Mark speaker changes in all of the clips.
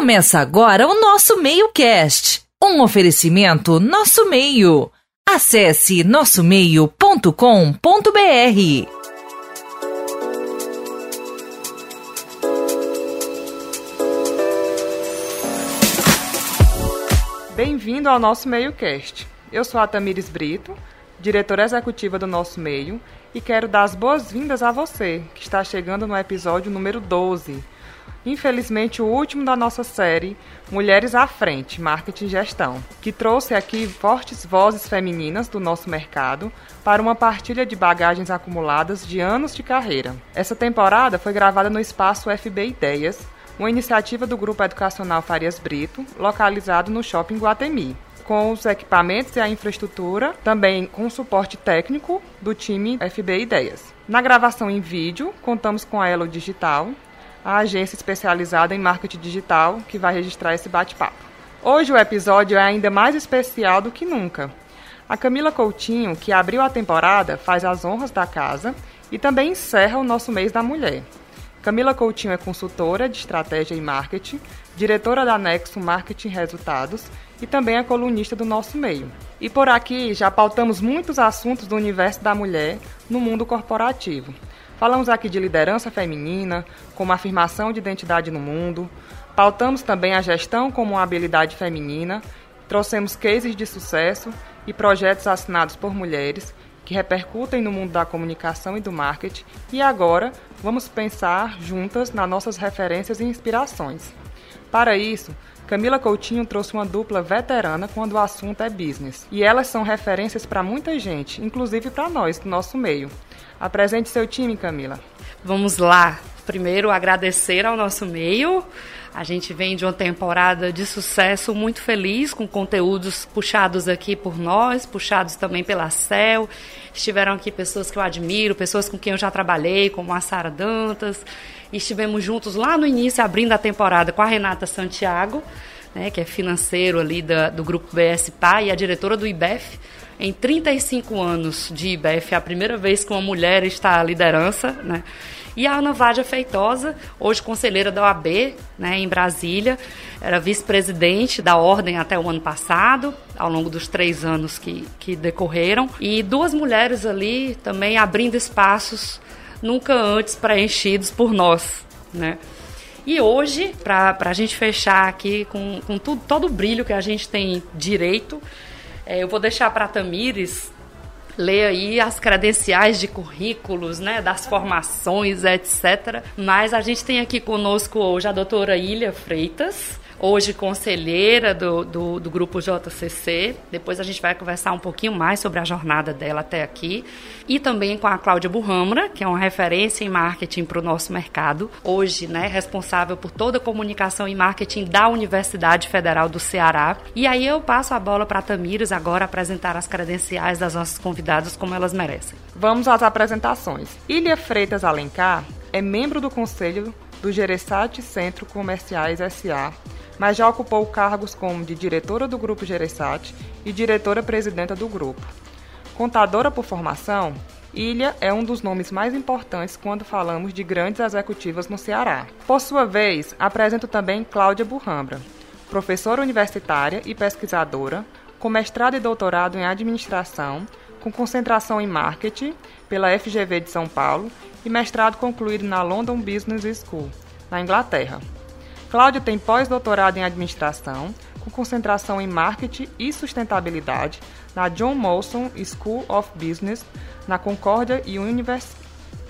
Speaker 1: Começa agora o nosso Meio-Cast, um oferecimento Nosso Meio. Acesse nossomeio.com.br.
Speaker 2: Bem-vindo ao nosso Meio-Cast. Eu sou a Tamires Brito, diretora executiva do Nosso Meio, e quero dar as boas-vindas a você, que está chegando no episódio número 12 infelizmente o último da nossa série Mulheres à Frente, Marketing e Gestão, que trouxe aqui fortes vozes femininas do nosso mercado para uma partilha de bagagens acumuladas de anos de carreira. Essa temporada foi gravada no espaço FB Ideias, uma iniciativa do Grupo Educacional Farias Brito, localizado no Shopping Guatemi com os equipamentos e a infraestrutura, também com suporte técnico do time FB Ideias. Na gravação em vídeo, contamos com a Elo Digital, a agência especializada em marketing digital que vai registrar esse bate-papo. Hoje o episódio é ainda mais especial do que nunca. A Camila Coutinho, que abriu a temporada, faz as honras da casa e também encerra o nosso mês da mulher. Camila Coutinho é consultora de estratégia e marketing, diretora da Nexo Marketing Resultados e também é colunista do nosso meio. E por aqui já pautamos muitos assuntos do universo da mulher no mundo corporativo. Falamos aqui de liderança feminina, como afirmação de identidade no mundo. Pautamos também a gestão como uma habilidade feminina. Trouxemos cases de sucesso e projetos assinados por mulheres que repercutem no mundo da comunicação e do marketing. E agora vamos pensar juntas nas nossas referências e inspirações. Para isso, Camila Coutinho trouxe uma dupla veterana quando o assunto é business. E elas são referências para muita gente, inclusive para nós, do nosso meio. Apresente seu time, Camila.
Speaker 3: Vamos lá. Primeiro, agradecer ao nosso meio. A gente vem de uma temporada de sucesso muito feliz, com conteúdos puxados aqui por nós, puxados também pela CEL. Estiveram aqui pessoas que eu admiro, pessoas com quem eu já trabalhei, como a Sara Dantas. Estivemos juntos lá no início, abrindo a temporada com a Renata Santiago, né, que é financeiro ali da, do grupo BS PA e a diretora do IBEF em 35 anos de IBEF, é a primeira vez que uma mulher está à liderança, né? E a Ana Vádia Feitosa, hoje conselheira da OAB, né, em Brasília, era vice-presidente da ordem até o ano passado, ao longo dos três anos que, que decorreram. E duas mulheres ali também abrindo espaços nunca antes preenchidos por nós, né? E hoje, para a gente fechar aqui com, com tudo, todo o brilho que a gente tem direito, é, eu vou deixar para Tamires ler aí as credenciais de currículos, né, das formações, etc. Mas a gente tem aqui conosco hoje a doutora Ilha Freitas, hoje conselheira do, do, do, grupo JCC. Depois a gente vai conversar um pouquinho mais sobre a jornada dela até aqui. E também com a Cláudia Burramra, que é uma referência em marketing para o nosso mercado. Hoje, né, responsável por toda a comunicação e marketing da Universidade Federal do Ceará. E aí eu passo a bola para a Tamires agora apresentar as credenciais das nossas convidadas como elas merecem.
Speaker 2: Vamos às apresentações. Ilha Freitas Alencar é membro do Conselho do Geresat Centro Comerciais SA mas já ocupou cargos como de diretora do Grupo Geresat e diretora-presidenta do grupo. Contadora por formação, Ilha é um dos nomes mais importantes quando falamos de grandes executivas no Ceará. Por sua vez, apresento também Cláudia Burrambra, professora universitária e pesquisadora, com mestrado e doutorado em administração, com concentração em marketing pela FGV de São Paulo e mestrado concluído na London Business School, na Inglaterra. Cláudia tem pós-doutorado em administração, com concentração em marketing e sustentabilidade na John Molson School of Business, na Concordia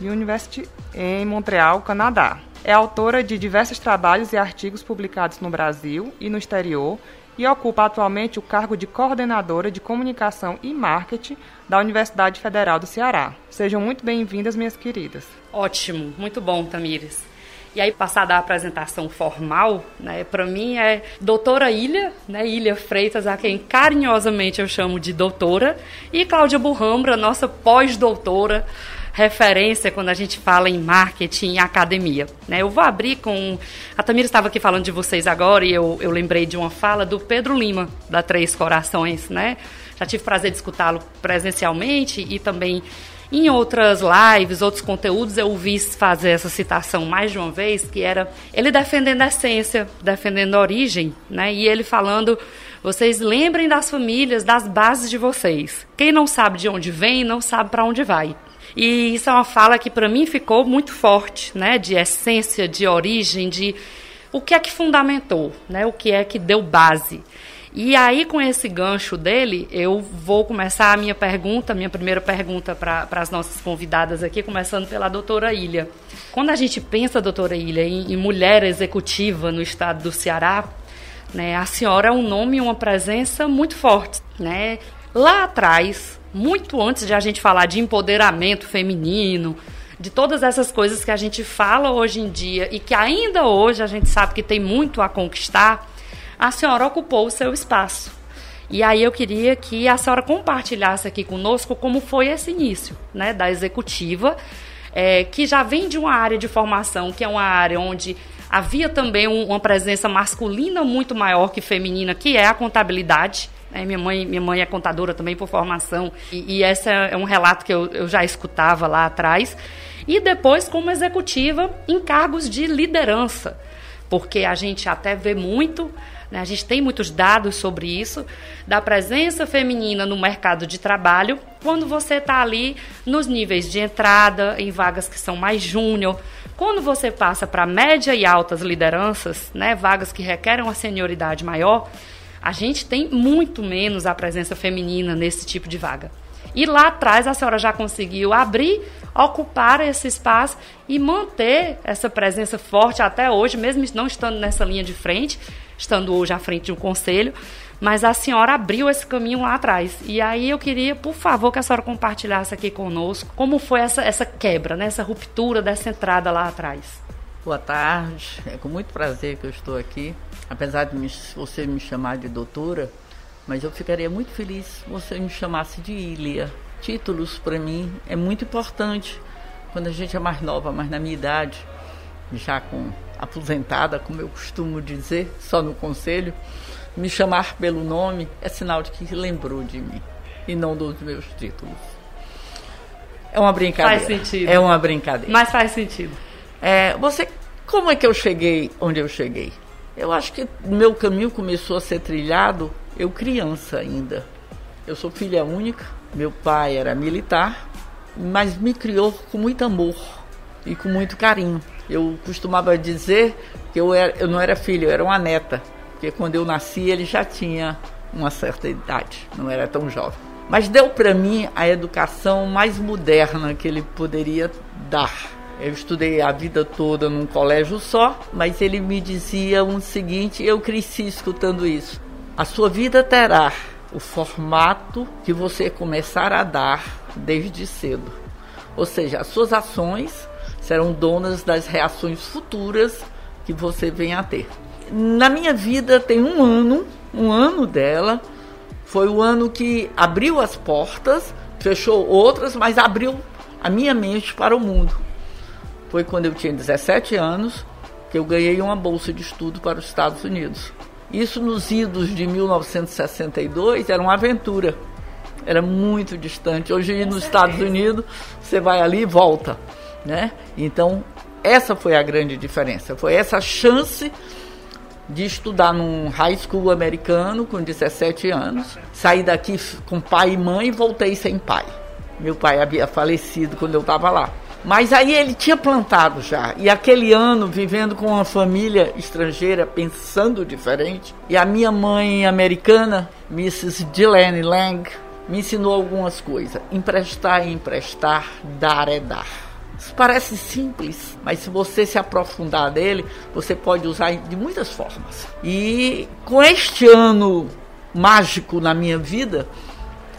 Speaker 2: University em Montreal, Canadá. É autora de diversos trabalhos e artigos publicados no Brasil e no exterior e ocupa atualmente o cargo de coordenadora de comunicação e marketing da Universidade Federal do Ceará. Sejam muito bem-vindas, minhas queridas.
Speaker 3: Ótimo, muito bom, Tamires. E aí, passada a apresentação formal, né, para mim é doutora Ilha, né, Ilha Freitas, a quem carinhosamente eu chamo de doutora, e Cláudia Burrambra, nossa pós-doutora, referência quando a gente fala em marketing e academia. Né? Eu vou abrir com. A Tamira estava aqui falando de vocês agora e eu, eu lembrei de uma fala do Pedro Lima, da Três Corações. Né? Já tive prazer de escutá-lo presencialmente e também Em outras lives, outros conteúdos, eu ouvi fazer essa citação mais de uma vez, que era ele defendendo a essência, defendendo a origem, né? E ele falando vocês lembrem das famílias, das bases de vocês. Quem não sabe de onde vem, não sabe para onde vai. E isso é uma fala que para mim ficou muito forte, né? De essência, de origem, de o que é que fundamentou, né? O que é que deu base. E aí, com esse gancho dele, eu vou começar a minha pergunta, minha primeira pergunta para as nossas convidadas aqui, começando pela doutora Ilha. Quando a gente pensa, doutora Ilha, em, em mulher executiva no estado do Ceará, né, a senhora é um nome e uma presença muito forte. Né? Lá atrás, muito antes de a gente falar de empoderamento feminino, de todas essas coisas que a gente fala hoje em dia e que ainda hoje a gente sabe que tem muito a conquistar, a senhora ocupou o seu espaço. E aí eu queria que a senhora compartilhasse aqui conosco como foi esse início, né, da executiva, é, que já vem de uma área de formação, que é uma área onde havia também um, uma presença masculina muito maior que feminina, que é a contabilidade. Né? Minha, mãe, minha mãe é contadora também por formação, e, e esse é um relato que eu, eu já escutava lá atrás. E depois, como executiva, em cargos de liderança, porque a gente até vê muito né? A gente tem muitos dados sobre isso, da presença feminina no mercado de trabalho, quando você está ali nos níveis de entrada, em vagas que são mais júnior. Quando você passa para média e altas lideranças, né, vagas que requerem uma senioridade maior, a gente tem muito menos a presença feminina nesse tipo de vaga. E lá atrás a senhora já conseguiu abrir, ocupar esse espaço e manter essa presença forte até hoje, mesmo não estando nessa linha de frente, estando hoje à frente de um conselho, mas a senhora abriu esse caminho lá atrás. E aí eu queria, por favor, que a senhora compartilhasse aqui conosco como foi essa, essa quebra, né, essa ruptura dessa entrada lá atrás.
Speaker 4: Boa tarde, é com muito prazer que eu estou aqui. Apesar de me, você me chamar de doutora, mas eu ficaria muito feliz se você me chamasse de Ilha. Títulos para mim é muito importante quando a gente é mais nova, mas na minha idade, já com aposentada, como eu costumo dizer, só no conselho, me chamar pelo nome é sinal de que lembrou de mim e não dos meus títulos. É uma brincadeira.
Speaker 3: Faz sentido.
Speaker 4: É uma brincadeira.
Speaker 3: Mas faz sentido.
Speaker 4: É, você, como é que eu cheguei onde eu cheguei? Eu acho que meu caminho começou a ser trilhado eu criança ainda. Eu sou filha única, meu pai era militar, mas me criou com muito amor e com muito carinho. Eu costumava dizer que eu, era, eu não era filho, eu era uma neta, porque quando eu nasci ele já tinha uma certa idade, não era tão jovem. Mas deu para mim a educação mais moderna que ele poderia dar. Eu estudei a vida toda num colégio só, mas ele me dizia o seguinte, eu cresci escutando isso. A sua vida terá o formato que você começar a dar desde cedo. Ou seja, as suas ações serão donas das reações futuras que você venha a ter. Na minha vida tem um ano, um ano dela, foi o ano que abriu as portas, fechou outras, mas abriu a minha mente para o mundo. Foi quando eu tinha 17 anos que eu ganhei uma bolsa de estudo para os Estados Unidos. Isso nos idos de 1962 era uma aventura. Era muito distante. Hoje, nos Estados Unidos, você vai ali e volta né? Então, essa foi a grande diferença. Foi essa chance de estudar num high school americano com 17 anos, sair daqui com pai e mãe e voltei sem pai. Meu pai havia falecido quando eu estava lá. Mas aí ele tinha plantado já. E aquele ano, vivendo com uma família estrangeira, pensando diferente, e a minha mãe americana, Mrs. Delaney Lang, me ensinou algumas coisas. Emprestar é emprestar, dar é dar. Isso parece simples, mas se você se aprofundar nele, você pode usar de muitas formas. E com este ano mágico na minha vida,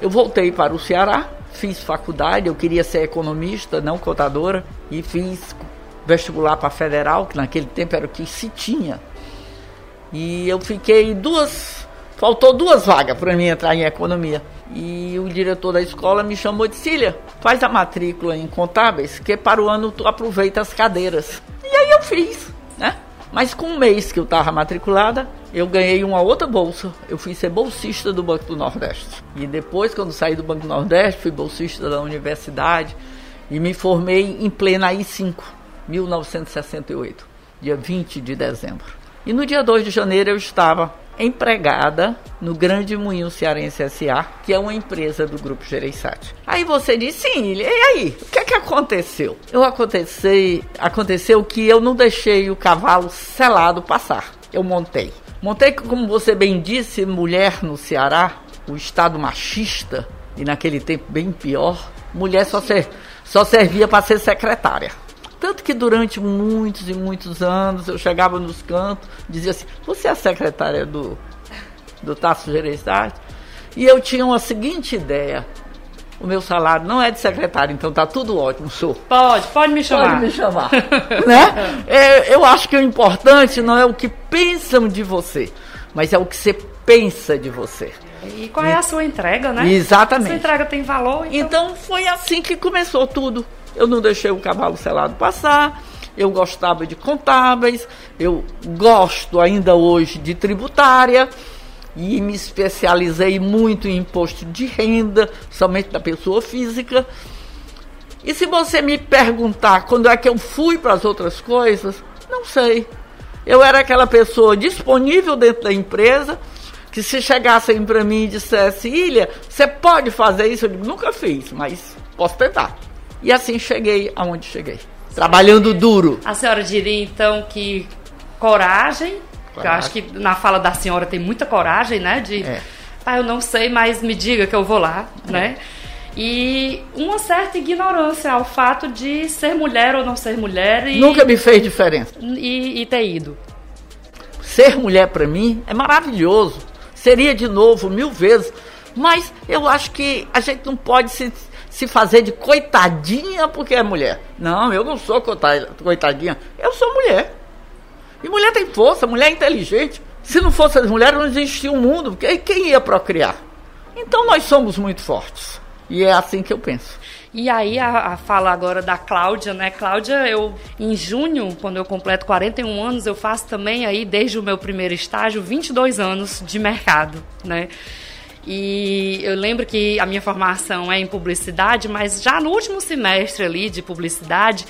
Speaker 4: eu voltei para o Ceará, fiz faculdade, eu queria ser economista, não contadora, e fiz vestibular para federal, que naquele tempo era o que se tinha. E eu fiquei duas, faltou duas vagas para mim entrar em economia. E o diretor da escola me chamou de Cília, faz a matrícula em contábeis, que para o ano tu aproveita as cadeiras. E aí eu fiz, né? Mas com um mês que eu estava matriculada, eu ganhei uma outra bolsa. Eu fui ser bolsista do Banco do Nordeste. E depois, quando saí do Banco do Nordeste, fui bolsista da universidade e me formei em plena I5, 1968, dia 20 de dezembro. E no dia 2 de janeiro eu estava empregada no Grande Moinho Cearense S.A., que é uma empresa do Grupo Gereissati. Aí você disse, sim, e aí, o que é que aconteceu? Eu aconteceu, aconteceu que eu não deixei o cavalo selado passar. Eu montei. Montei, como você bem disse, mulher no Ceará, o estado machista, e naquele tempo bem pior, mulher só, ser, só servia para ser secretária. Tanto que durante muitos e muitos anos eu chegava nos cantos, dizia assim: Você é a secretária do, do Tasso Gereissati? E eu tinha uma seguinte ideia: o meu salário não é de secretário, então tá tudo ótimo, sou.
Speaker 3: Pode, pode me chamar.
Speaker 4: Pode me chamar. né? É, eu acho que o importante não é o que pensam de você, mas é o que você pensa de você.
Speaker 3: E qual é a sua entrega, né?
Speaker 4: Exatamente.
Speaker 3: Sua entrega tem valor.
Speaker 4: Então... então foi assim que começou tudo. Eu não deixei o cavalo selado passar. Eu gostava de contábeis, eu gosto ainda hoje de tributária e me especializei muito em imposto de renda, somente da pessoa física. E se você me perguntar quando é que eu fui para as outras coisas, não sei. Eu era aquela pessoa disponível dentro da empresa que se chegassem para mim e dissesse, Ilha, você pode fazer isso? Eu digo, nunca fiz, mas posso tentar. E assim cheguei aonde cheguei. Trabalhando duro.
Speaker 3: A senhora diria então que coragem, coragem. eu acho que na fala da senhora tem muita coragem, né? De é. ah, eu não sei, mas me diga que eu vou lá, é. né? E uma certa ignorância ao fato de ser mulher ou não ser mulher. E,
Speaker 4: Nunca me fez diferença.
Speaker 3: E, e ter ido.
Speaker 4: Ser mulher para mim é maravilhoso. Seria de novo mil vezes. Mas eu acho que a gente não pode se se fazer de coitadinha porque é mulher. Não, eu não sou coitadinha, eu sou mulher. E mulher tem força, mulher é inteligente. Se não fosse as mulheres, não existia o um mundo, porque quem ia procriar? Então nós somos muito fortes. E é assim que eu penso.
Speaker 3: E aí a, a, fala agora da Cláudia, né? Cláudia, eu em junho, quando eu completo 41 anos, eu faço também aí desde o meu primeiro estágio 22 anos de mercado, né? E eu lembro que a minha formação é em publicidade, mas já no último semestre ali de publicidade,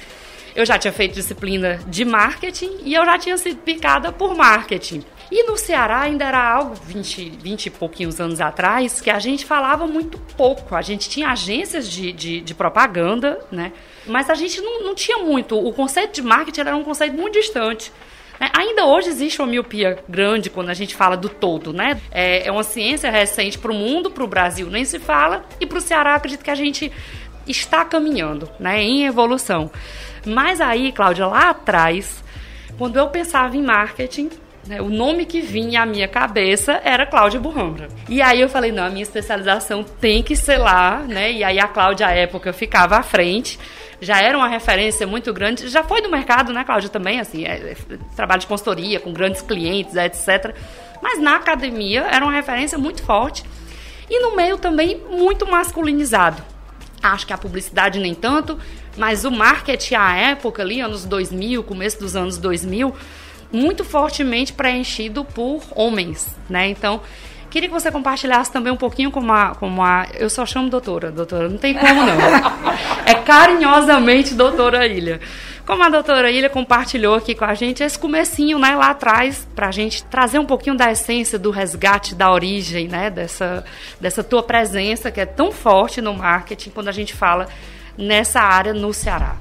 Speaker 3: eu já tinha feito disciplina de marketing e eu já tinha sido picada por marketing. E no Ceará ainda era algo, 20, 20 e pouquinhos anos atrás, que a gente falava muito pouco. A gente tinha agências de, de, de propaganda, né? Mas a gente não, não tinha muito. O conceito de marketing era um conceito muito distante. É, ainda hoje existe uma miopia grande quando a gente fala do todo, né? É, é uma ciência recente para o mundo, para o Brasil nem se fala, e para o Ceará acredito que a gente está caminhando, né? Em evolução. Mas aí, Cláudia, lá atrás, quando eu pensava em marketing, né, o nome que vinha à minha cabeça era Cláudia Burrambra. E aí eu falei, não, a minha especialização tem que ser lá, né? E aí a Cláudia, à época, ficava à frente já era uma referência muito grande. Já foi do mercado, né, Cláudia, também, assim, é, é, trabalho de consultoria com grandes clientes, etc. Mas na academia era uma referência muito forte. E no meio também muito masculinizado. Acho que a publicidade nem tanto, mas o marketing à época ali, anos 2000, começo dos anos 2000, muito fortemente preenchido por homens, né? Então, Queria que você compartilhasse também um pouquinho como a, como a. Eu só chamo doutora, doutora, não tem como não. é carinhosamente doutora Ilha. Como a doutora Ilha compartilhou aqui com a gente esse comecinho, né, lá atrás, para a gente trazer um pouquinho da essência do resgate da origem, né, dessa, dessa tua presença que é tão forte no marketing quando a gente fala nessa área no Ceará.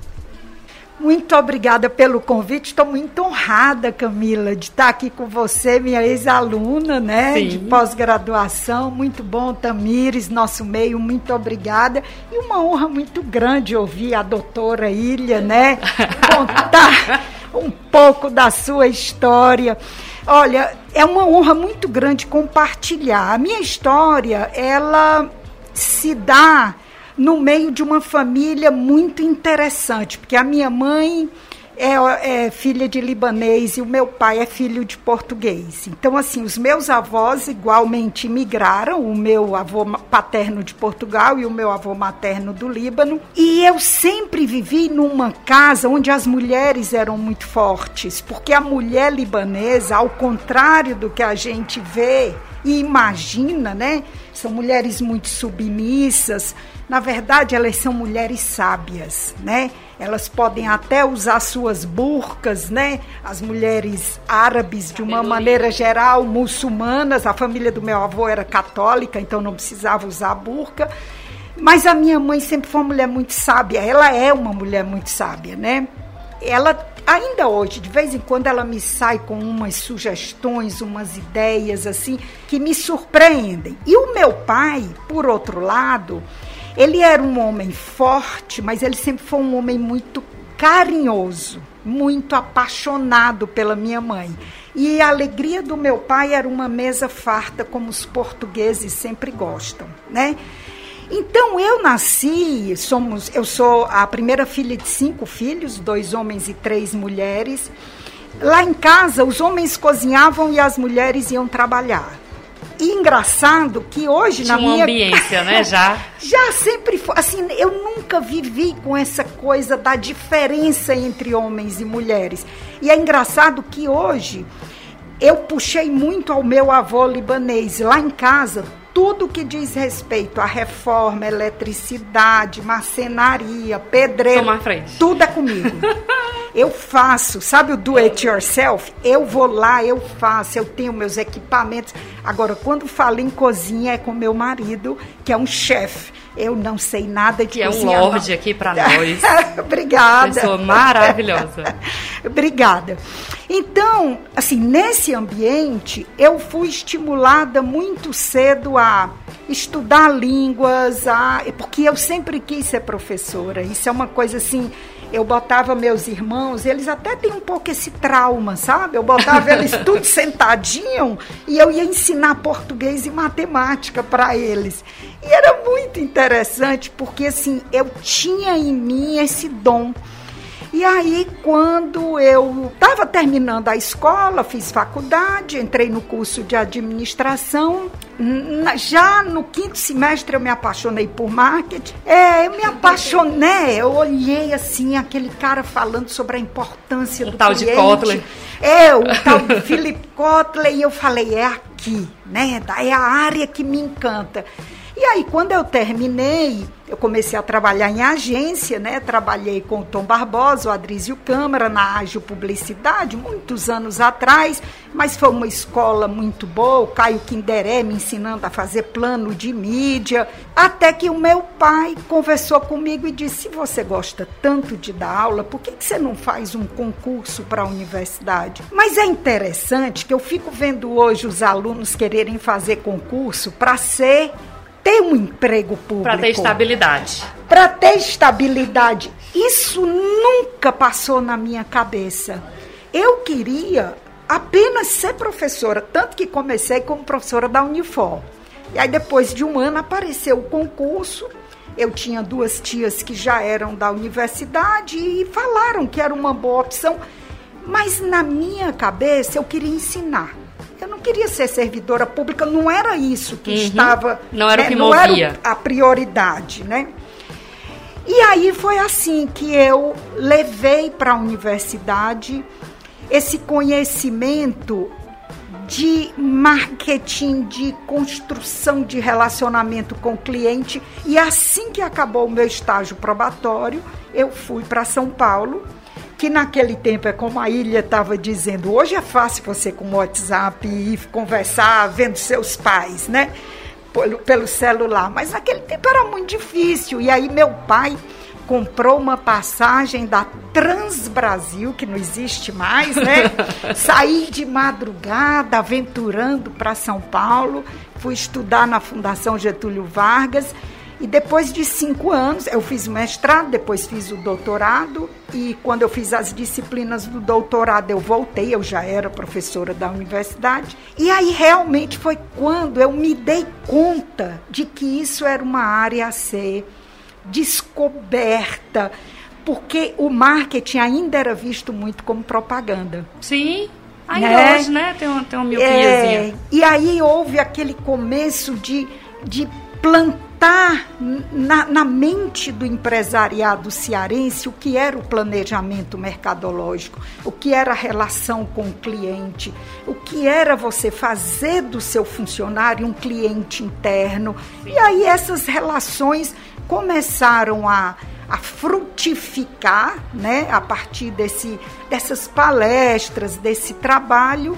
Speaker 5: Muito obrigada pelo convite. Estou muito honrada, Camila, de estar aqui com você, minha ex-aluna, né? Sim. De pós-graduação. Muito bom, Tamires, nosso meio, muito obrigada. E uma honra muito grande ouvir a doutora Ilha, né? Contar um pouco da sua história. Olha, é uma honra muito grande compartilhar. A minha história, ela se dá no meio de uma família muito interessante, porque a minha mãe é, é, filha de libanês e o meu pai é filho de português. Então, assim, os meus avós igualmente migraram, o meu avô paterno de Portugal e o meu avô materno do Líbano. E eu sempre vivi numa casa onde as mulheres eram muito fortes, porque a mulher libanesa, ao contrário do que a gente vê e imagina, né? São mulheres muito submissas. Na verdade, elas são mulheres sábias, né? Elas podem até usar suas burcas, né? As mulheres árabes, de uma maneira geral, muçulmanas. A família do meu avô era católica, então não precisava usar burca. Mas a minha mãe sempre foi uma mulher muito sábia. Ela é uma mulher muito sábia, né? Ela ainda hoje, de vez em quando, ela me sai com umas sugestões, umas ideias assim que me surpreendem. E o meu pai, por outro lado, ele era um homem forte, mas ele sempre foi um homem muito carinhoso, muito apaixonado pela minha mãe. E a alegria do meu pai era uma mesa farta, como os portugueses sempre gostam, né? Então eu nasci, somos, eu sou a primeira filha de cinco filhos, dois homens e três mulheres. Lá em casa, os homens cozinhavam e as mulheres iam trabalhar. E engraçado que hoje
Speaker 3: Tinha
Speaker 5: na minha
Speaker 3: ambiência, né, já.
Speaker 5: já sempre foi, assim, eu nunca vivi com essa coisa da diferença entre homens e mulheres. E é engraçado que hoje eu puxei muito ao meu avô libanês. Lá em casa, tudo que diz respeito à reforma, eletricidade, marcenaria, pedreiro, tudo é comigo. eu faço, sabe o do it yourself? Eu vou lá, eu faço, eu tenho meus equipamentos. Agora, quando falo em cozinha, é com meu marido, que é um chefe. Eu não sei nada de
Speaker 3: que
Speaker 5: cozinha.
Speaker 3: é um lorde aqui para nós.
Speaker 5: Obrigada.
Speaker 3: Pessoa maravilhosa.
Speaker 5: Obrigada. Então, assim, nesse ambiente, eu fui estimulada muito cedo a estudar línguas, a, porque eu sempre quis ser professora. Isso é uma coisa assim eu botava meus irmãos, eles até têm um pouco esse trauma, sabe? Eu botava eles tudo sentadinho e eu ia ensinar português e matemática para eles. E era muito interessante porque assim, eu tinha em mim esse dom e aí, quando eu estava terminando a escola, fiz faculdade, entrei no curso de administração. Já no quinto semestre eu me apaixonei por marketing. É, eu me apaixonei, eu olhei assim, aquele cara falando sobre a importância o do
Speaker 3: tal
Speaker 5: cliente.
Speaker 3: de Kotler.
Speaker 5: É, o tal de Philip Kotler, e eu falei, é aqui, né? É a área que me encanta. E aí, quando eu terminei, eu comecei a trabalhar em agência, né? Trabalhei com o Tom Barbosa, o Adrísio Câmara, na Ágil Publicidade, muitos anos atrás, mas foi uma escola muito boa, o Caio Quinderé me ensinando a fazer plano de mídia, até que o meu pai conversou comigo e disse, se você gosta tanto de dar aula, por que, que você não faz um concurso para a universidade? Mas é interessante que eu fico vendo hoje os alunos quererem fazer concurso para ser ter um emprego público.
Speaker 3: Para ter estabilidade.
Speaker 5: Para ter estabilidade. Isso nunca passou na minha cabeça. Eu queria apenas ser professora, tanto que comecei como professora da Unifor. E aí depois de um ano apareceu o concurso. Eu tinha duas tias que já eram da universidade e falaram que era uma boa opção. Mas na minha cabeça eu queria ensinar. Queria ser servidora pública, não era isso que uhum. estava.
Speaker 3: Não era
Speaker 5: né,
Speaker 3: o que
Speaker 5: não
Speaker 3: movia.
Speaker 5: Era a prioridade, né? E aí foi assim que eu levei para a universidade esse conhecimento de marketing, de construção de relacionamento com o cliente. E assim que acabou o meu estágio probatório, eu fui para São Paulo que naquele tempo é como a Ilha estava dizendo, hoje é fácil você com o WhatsApp ir conversar vendo seus pais, né? Pelo, pelo celular, mas naquele tempo era muito difícil. E aí meu pai comprou uma passagem da Trans Brasil, que não existe mais, né? Saí de madrugada aventurando para São Paulo, fui estudar na Fundação Getúlio Vargas e depois de cinco anos, eu fiz o mestrado, depois fiz o doutorado. E quando eu fiz as disciplinas do doutorado, eu voltei, eu já era professora da universidade. E aí realmente foi quando eu me dei conta de que isso era uma área a ser descoberta porque o marketing ainda era visto muito como propaganda.
Speaker 3: Sim. Ainda né? hoje, né? Tem uma, tem uma miopiazinha. É,
Speaker 5: e aí houve aquele começo de, de plantar na, na, mente do empresariado cearense o que era o planejamento mercadológico, o que era a relação com o cliente, o que era você fazer do seu funcionário um cliente interno. E aí essas relações começaram a, a frutificar né, a partir desse, dessas palestras, desse trabalho.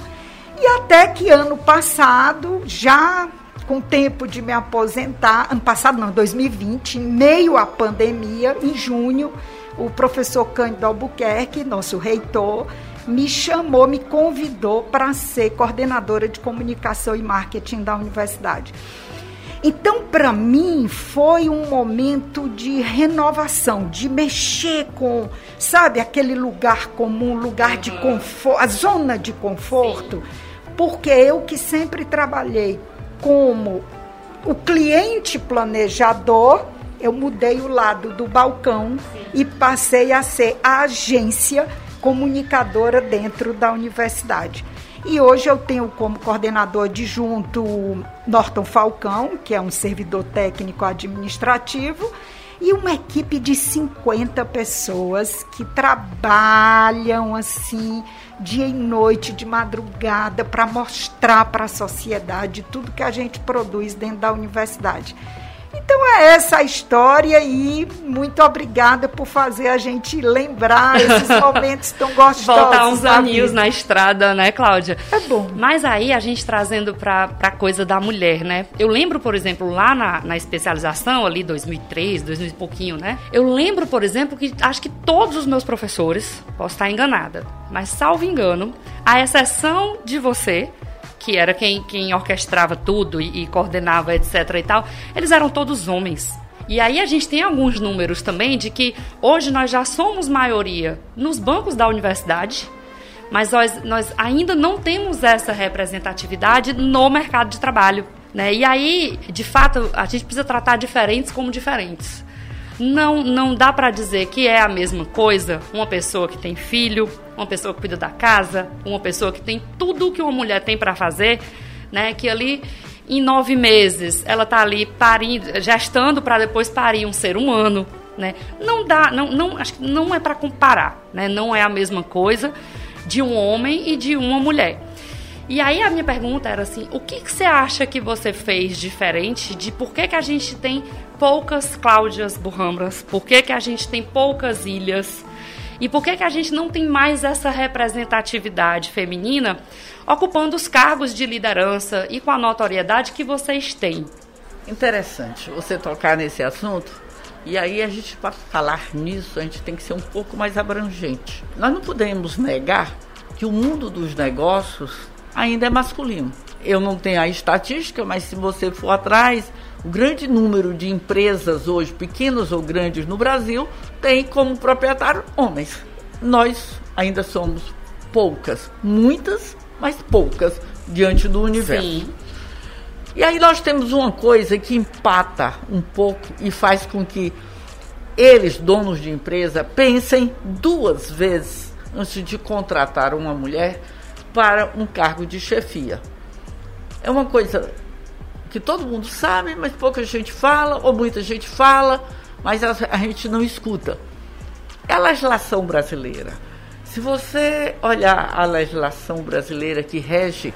Speaker 5: E até que ano passado, já com tempo de me aposentar, ano passado não, 2020, em meio à pandemia, em junho, o professor Cândido Albuquerque, nosso reitor, me chamou, me convidou para ser coordenadora de comunicação e marketing da universidade. Então, para mim, foi um momento de renovação, de mexer com, sabe, aquele lugar comum, lugar de conforto, a zona de conforto, porque eu que sempre trabalhei como o cliente planejador, eu mudei o lado do balcão e passei a ser a agência comunicadora dentro da universidade. E hoje eu tenho como coordenador adjunto Norton Falcão, que é um servidor técnico administrativo, e uma equipe de 50 pessoas que trabalham assim dia e noite, de madrugada, para mostrar para a sociedade tudo que a gente produz dentro da universidade. Então é essa a história e muito obrigada por fazer a gente lembrar esses momentos tão gostosos.
Speaker 3: Voltar uns aninhos na estrada, né, Cláudia?
Speaker 5: É bom.
Speaker 3: Mas aí a gente trazendo para a coisa da mulher, né? Eu lembro, por exemplo, lá na, na especialização, ali 2003, 2000 e pouquinho, né? Eu lembro, por exemplo, que acho que todos os meus professores, posso estar enganada, mas salvo engano, a exceção de você, que era quem, quem orquestrava tudo e, e coordenava, etc e tal, eles eram todos homens. E aí a gente tem alguns números também de que hoje nós já somos maioria nos bancos da universidade, mas nós, nós ainda não temos essa representatividade no mercado de trabalho. Né? E aí, de fato, a gente precisa tratar diferentes como diferentes. Não, não dá para dizer que é a mesma coisa uma pessoa que tem filho, uma pessoa que cuida da casa, uma pessoa que tem tudo o que uma mulher tem para fazer, né? Que ali em nove meses ela tá ali parindo, gestando para depois parir um ser humano, né? Não dá, não, não acho que não é para comparar, né? Não é a mesma coisa de um homem e de uma mulher. E aí a minha pergunta era assim, o que, que você acha que você fez diferente de por que, que a gente tem poucas Cláudias Burrambras, por que, que a gente tem poucas ilhas e por que, que a gente não tem mais essa representatividade feminina ocupando os cargos de liderança e com a notoriedade que vocês têm?
Speaker 4: Interessante você tocar nesse assunto. E aí a gente, para falar nisso, a gente tem que ser um pouco mais abrangente. Nós não podemos negar que o mundo dos negócios ainda é masculino. Eu não tenho a estatística, mas se você for atrás, o grande número de empresas hoje, pequenas ou grandes no Brasil, tem como proprietário homens. Nós ainda somos poucas, muitas, mas poucas diante do universo. Sim. E aí nós temos uma coisa que empata um pouco e faz com que eles, donos de empresa, pensem duas vezes antes de contratar uma mulher para um cargo de chefia. É uma coisa que todo mundo sabe, mas pouca gente fala, ou muita gente fala, mas a, a gente não escuta. É a legislação brasileira. Se você olhar a legislação brasileira que rege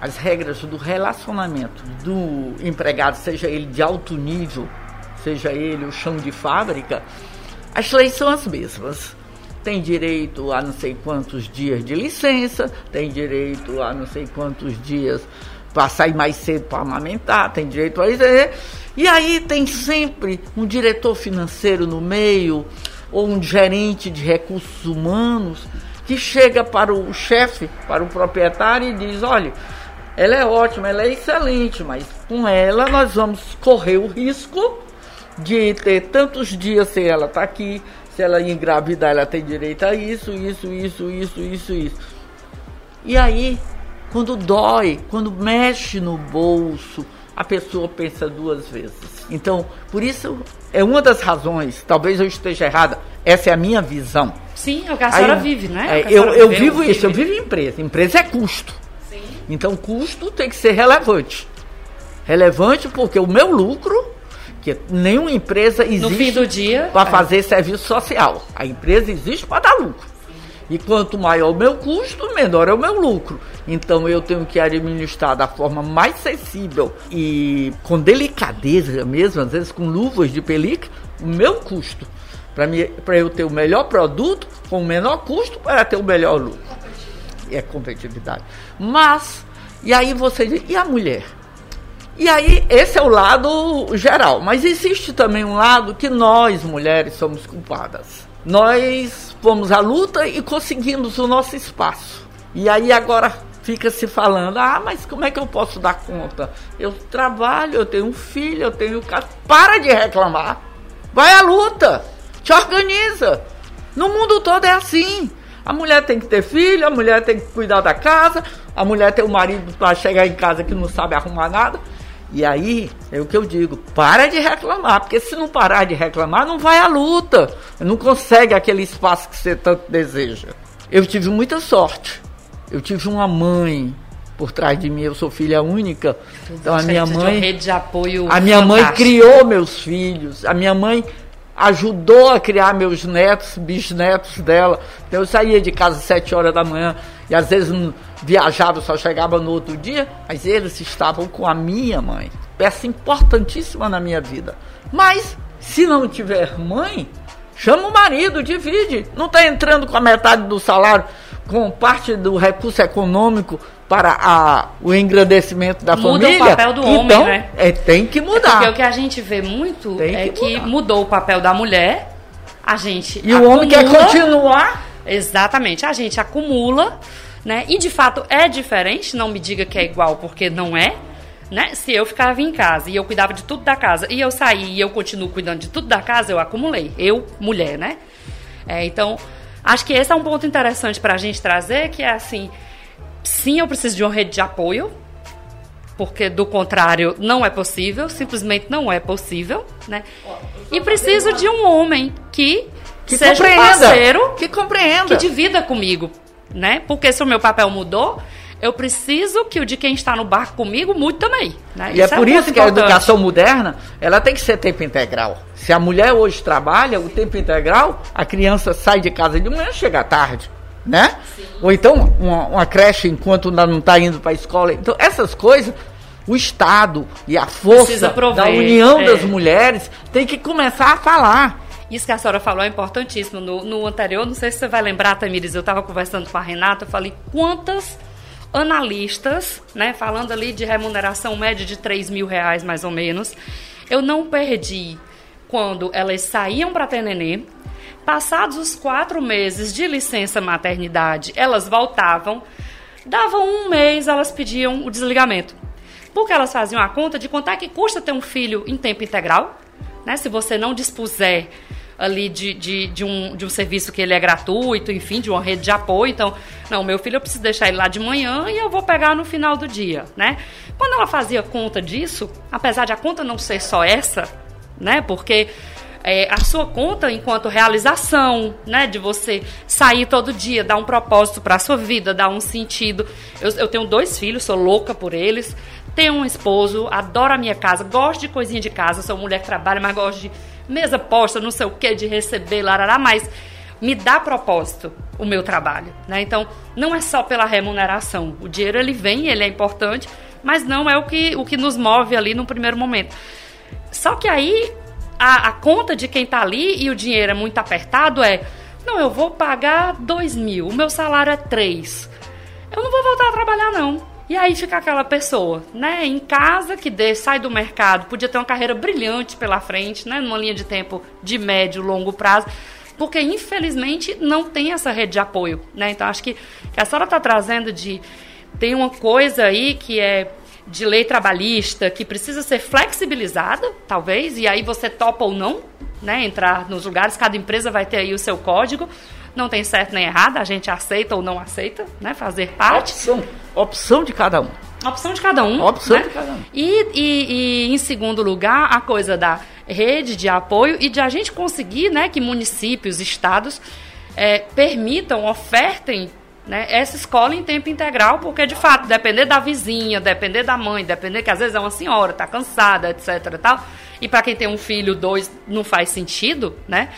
Speaker 4: as regras do relacionamento do empregado, seja ele de alto nível, seja ele o chão de fábrica, as leis são as mesmas. Tem direito a não sei quantos dias de licença, tem direito a não sei quantos dias para sair mais cedo para amamentar, tem direito a isso. E aí tem sempre um diretor financeiro no meio, ou um gerente de recursos humanos, que chega para o chefe, para o proprietário e diz: olha, ela é ótima, ela é excelente, mas com ela nós vamos correr o risco de ter tantos dias se ela está aqui, se ela engravidar, ela tem direito a isso, isso, isso, isso, isso, isso. E aí quando dói, quando mexe no bolso a pessoa pensa duas vezes. Então, por isso, é uma das razões, talvez eu esteja errada, essa é a minha visão.
Speaker 3: Sim, é o que a senhora Aí, vive, né?
Speaker 4: É, eu, eu vivo isso, vive. eu vivo em empresa. Empresa é custo. Sim. Então, custo tem que ser relevante. Relevante porque o meu lucro que nenhuma empresa existe para é. fazer serviço social. A empresa existe para dar lucro. E quanto maior o meu custo, menor é o meu lucro. Então eu tenho que administrar da forma mais sensível e com delicadeza mesmo, às vezes com luvas de pelica, o meu custo. Para eu ter o melhor produto com o menor custo para ter o melhor lucro. É competitividade. Mas, e aí você diz, e a mulher? E aí, esse é o lado geral. Mas existe também um lado que nós, mulheres, somos culpadas. Nós fomos à luta e conseguimos o nosso espaço. E aí agora fica se falando: ah, mas como é que eu posso dar conta? Eu trabalho, eu tenho um filho, eu tenho casa. Para de reclamar. Vai à luta. Te organiza. No mundo todo é assim. A mulher tem que ter filho, a mulher tem que cuidar da casa, a mulher tem o um marido para chegar em casa que não sabe arrumar nada. E aí, é o que eu digo, para de reclamar, porque se não parar de reclamar, não vai à luta, não consegue aquele espaço que você tanto deseja. Eu tive muita sorte. Eu tive uma mãe por trás de mim, eu sou filha única. Então a minha mãe,
Speaker 3: rede de apoio
Speaker 4: a minha mãe criou meus filhos. A minha mãe ajudou a criar meus netos, bisnetos dela. Então eu saía de casa às sete horas da manhã e às vezes viajava, só chegava no outro dia, mas eles estavam com a minha mãe. Peça importantíssima na minha vida. Mas se não tiver mãe, chama o marido, divide. Não está entrando com a metade do salário, com parte do recurso econômico para a, o engrandecimento da
Speaker 3: Muda
Speaker 4: família.
Speaker 3: Muda o papel do homem,
Speaker 4: então,
Speaker 3: né?
Speaker 4: É, tem que mudar. É
Speaker 3: porque o que a gente vê muito tem é que, que mudou o papel da mulher, a gente
Speaker 4: E acumula, o homem quer continuar.
Speaker 3: Exatamente, a gente acumula, né? E de fato é diferente, não me diga que é igual, porque não é. Né? Se eu ficava em casa e eu cuidava de tudo da casa e eu saí e eu continuo cuidando de tudo da casa, eu acumulei. Eu, mulher, né? É, então, acho que esse é um ponto interessante para a gente trazer, que é assim, Sim, eu preciso de uma rede de apoio, porque do contrário não é possível, simplesmente não é possível, né? E preciso de um homem que, que seja um parceiro,
Speaker 4: que compreenda,
Speaker 3: que divida comigo, né? Porque se o meu papel mudou, eu preciso que o de quem está no barco comigo mude também. Né?
Speaker 4: E é isso é por isso que importante. a educação moderna ela tem que ser tempo integral. Se a mulher hoje trabalha o tempo integral, a criança sai de casa de manhã e chega à tarde né? Sim. Ou então uma, uma, creche enquanto não está indo para a escola. Então, essas coisas, o Estado e a força da união é. das mulheres tem que começar a falar.
Speaker 3: Isso que a senhora falou é importantíssimo. No, no anterior, não sei se você vai lembrar, Tamires, eu estava conversando com a Renata, eu falei quantas analistas, né, falando ali de remuneração média de 3 mil reais mais ou menos, eu não perdi quando elas saíam para ter nenê, Passados os quatro meses de licença maternidade, elas voltavam. Davam um mês, elas pediam o desligamento. Porque elas faziam a conta de quanto é que custa ter um filho em tempo integral. Né? Se você não dispuser ali de, de, de, um, de um serviço que ele é gratuito, enfim, de uma rede de apoio. Então, não, meu filho eu preciso deixar ele lá de manhã e eu vou pegar no final do dia, né? Quando ela fazia conta disso, apesar de a conta não ser só essa, né? Porque é, a sua conta enquanto realização, né? De você sair todo dia, dar um propósito para a sua vida, dar um sentido. Eu, eu tenho dois filhos, sou louca por eles. Tenho um esposo, adoro a minha casa, gosto de coisinha de casa, sou mulher que trabalha, mas gosto de mesa posta, não sei o que, de receber, larará, mas me dá propósito o meu trabalho, né? Então, não é só pela remuneração. O dinheiro ele vem, ele é importante, mas não é o que, o que nos move ali no primeiro momento. Só que aí a, a conta de quem está ali e o dinheiro é muito apertado é: não, eu vou pagar dois mil, o meu salário é três. Eu não vou voltar a trabalhar, não. E aí fica aquela pessoa, né, em casa que dê, sai do mercado, podia ter uma carreira brilhante pela frente, né, numa linha de tempo de médio, longo prazo, porque infelizmente não tem essa rede de apoio, né? Então acho que, que a senhora está trazendo de tem uma coisa aí que é de lei trabalhista que precisa ser flexibilizada, talvez, e aí você topa ou não, né, entrar nos lugares, cada empresa vai ter aí o seu código, não tem certo nem errado, a gente aceita ou não aceita, né, fazer parte.
Speaker 4: Opção, opção de cada um.
Speaker 3: Opção de cada um.
Speaker 4: Opção
Speaker 3: né?
Speaker 4: de cada um.
Speaker 3: E, e, e, em segundo lugar, a coisa da rede de apoio e de a gente conseguir né, que municípios, estados é, permitam, ofertem né, essa escola em tempo integral, porque de fato, depender da vizinha, depender da mãe, depender que às vezes é uma senhora, está cansada, etc. Tal, e para quem tem um filho, dois, não faz sentido, né?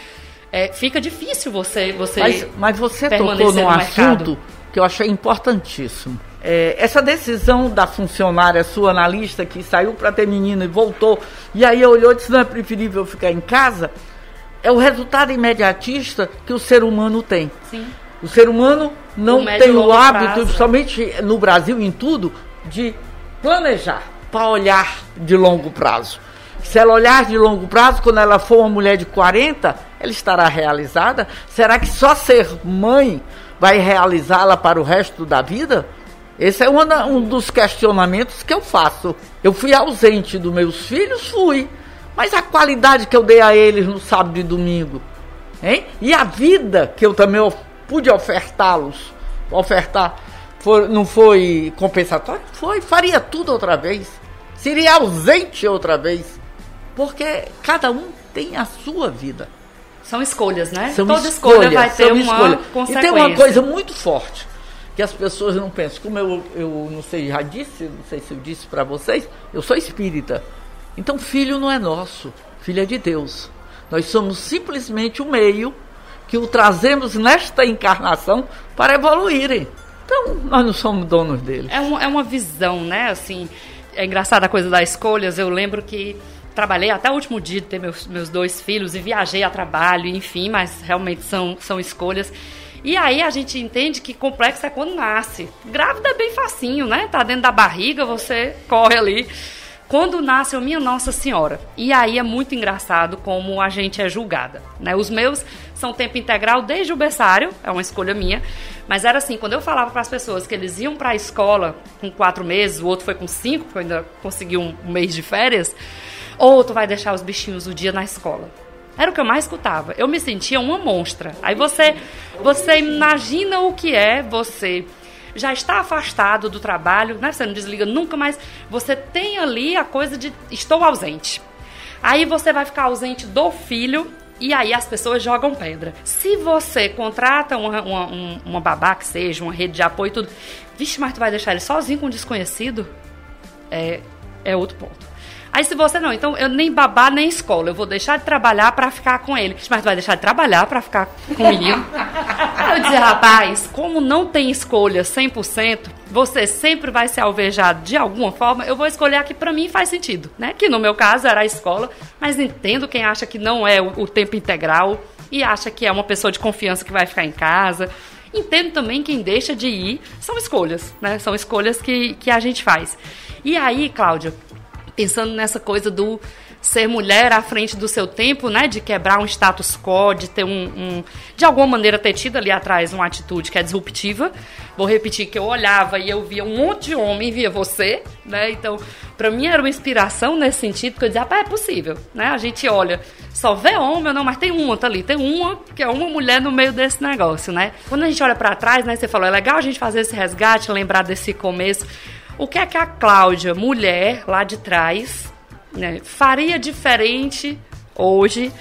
Speaker 3: É, fica difícil você você
Speaker 4: mas, mas você tocou num assunto que eu achei importantíssimo. É, essa decisão da funcionária sua analista que saiu para ter menino e voltou, e aí olhou e disse: não é preferível ficar em casa, é o resultado imediatista que o ser humano tem.
Speaker 3: Sim.
Speaker 4: O ser humano não tem o hábito, prazo. principalmente no Brasil, em tudo, de planejar para olhar de longo prazo. Se ela olhar de longo prazo, quando ela for uma mulher de 40, ela estará realizada? Será que só ser mãe vai realizá-la para o resto da vida? Esse é um dos questionamentos que eu faço. Eu fui ausente dos meus filhos? Fui. Mas a qualidade que eu dei a eles no sábado e domingo? Hein? E a vida que eu também pude ofertá-los, ofertar, foi, não foi compensatório? Foi, faria tudo outra vez. Seria ausente outra vez. Porque cada um tem a sua vida.
Speaker 3: São escolhas, né?
Speaker 4: São Toda escolha, escolha vai ter uma escolha. consequência. E tem uma coisa muito forte que as pessoas não pensam. Como eu, eu não sei, já disse, não sei se eu disse para vocês, eu sou espírita. Então, filho não é nosso, filho é de Deus. Nós somos simplesmente o meio que o trazemos nesta encarnação para evoluírem. Então, nós não somos donos dele.
Speaker 3: É, um, é uma visão, né? Assim, é engraçada a coisa das escolhas. Eu lembro que trabalhei até o último dia de ter meus, meus dois filhos e viajei a trabalho, enfim, mas realmente são, são escolhas. E aí a gente entende que complexo é quando nasce. Grávida é bem facinho, né? Tá dentro da barriga, você corre ali quando nasce a minha Nossa Senhora. E aí é muito engraçado como a gente é julgada. Né? Os meus são tempo integral desde o berçário, é uma escolha minha. Mas era assim, quando eu falava para as pessoas que eles iam para a escola com quatro meses, o outro foi com cinco, porque eu ainda consegui um mês de férias, ou tu vai deixar os bichinhos o dia na escola. Era o que eu mais escutava. Eu me sentia uma monstra. Aí você, você imagina o que é você já está afastado do trabalho, né? Você não desliga nunca mais. Você tem ali a coisa de estou ausente. Aí você vai ficar ausente do filho e aí as pessoas jogam pedra. Se você contrata uma, uma, uma babá que seja, uma rede de apoio e tudo, vixe, mas tu vai deixar ele sozinho com um desconhecido? É, é outro ponto. Aí se você não, então eu nem babá nem escola, eu vou deixar de trabalhar para ficar com ele. Mas vai deixar de trabalhar para ficar com o menino? eu dizia, rapaz, como não tem escolha 100%, você sempre vai ser alvejado de alguma forma, eu vou escolher aqui para mim faz sentido, né? Que no meu caso era a escola, mas entendo quem acha que não é o, o tempo integral e acha que é uma pessoa de confiança que vai ficar em casa. Entendo também quem deixa de ir, são escolhas, né? São escolhas que, que a gente faz. E aí, Cláudia, pensando nessa coisa do ser mulher à frente do seu tempo, né, de quebrar um status quo, de ter um, um, de alguma maneira ter tido ali atrás uma atitude que é disruptiva. Vou repetir que eu olhava e eu via um monte de homem, via você, né? Então, para mim era uma inspiração nesse sentido, porque eu dizia, ah, é possível, né? A gente olha, só vê homem, não, mas tem uma tá ali, tem uma que é uma mulher no meio desse negócio, né? Quando a gente olha para trás, né, você falou, é legal a gente fazer esse resgate, lembrar desse começo o que é que a Cláudia, mulher lá de trás, né, faria diferente hoje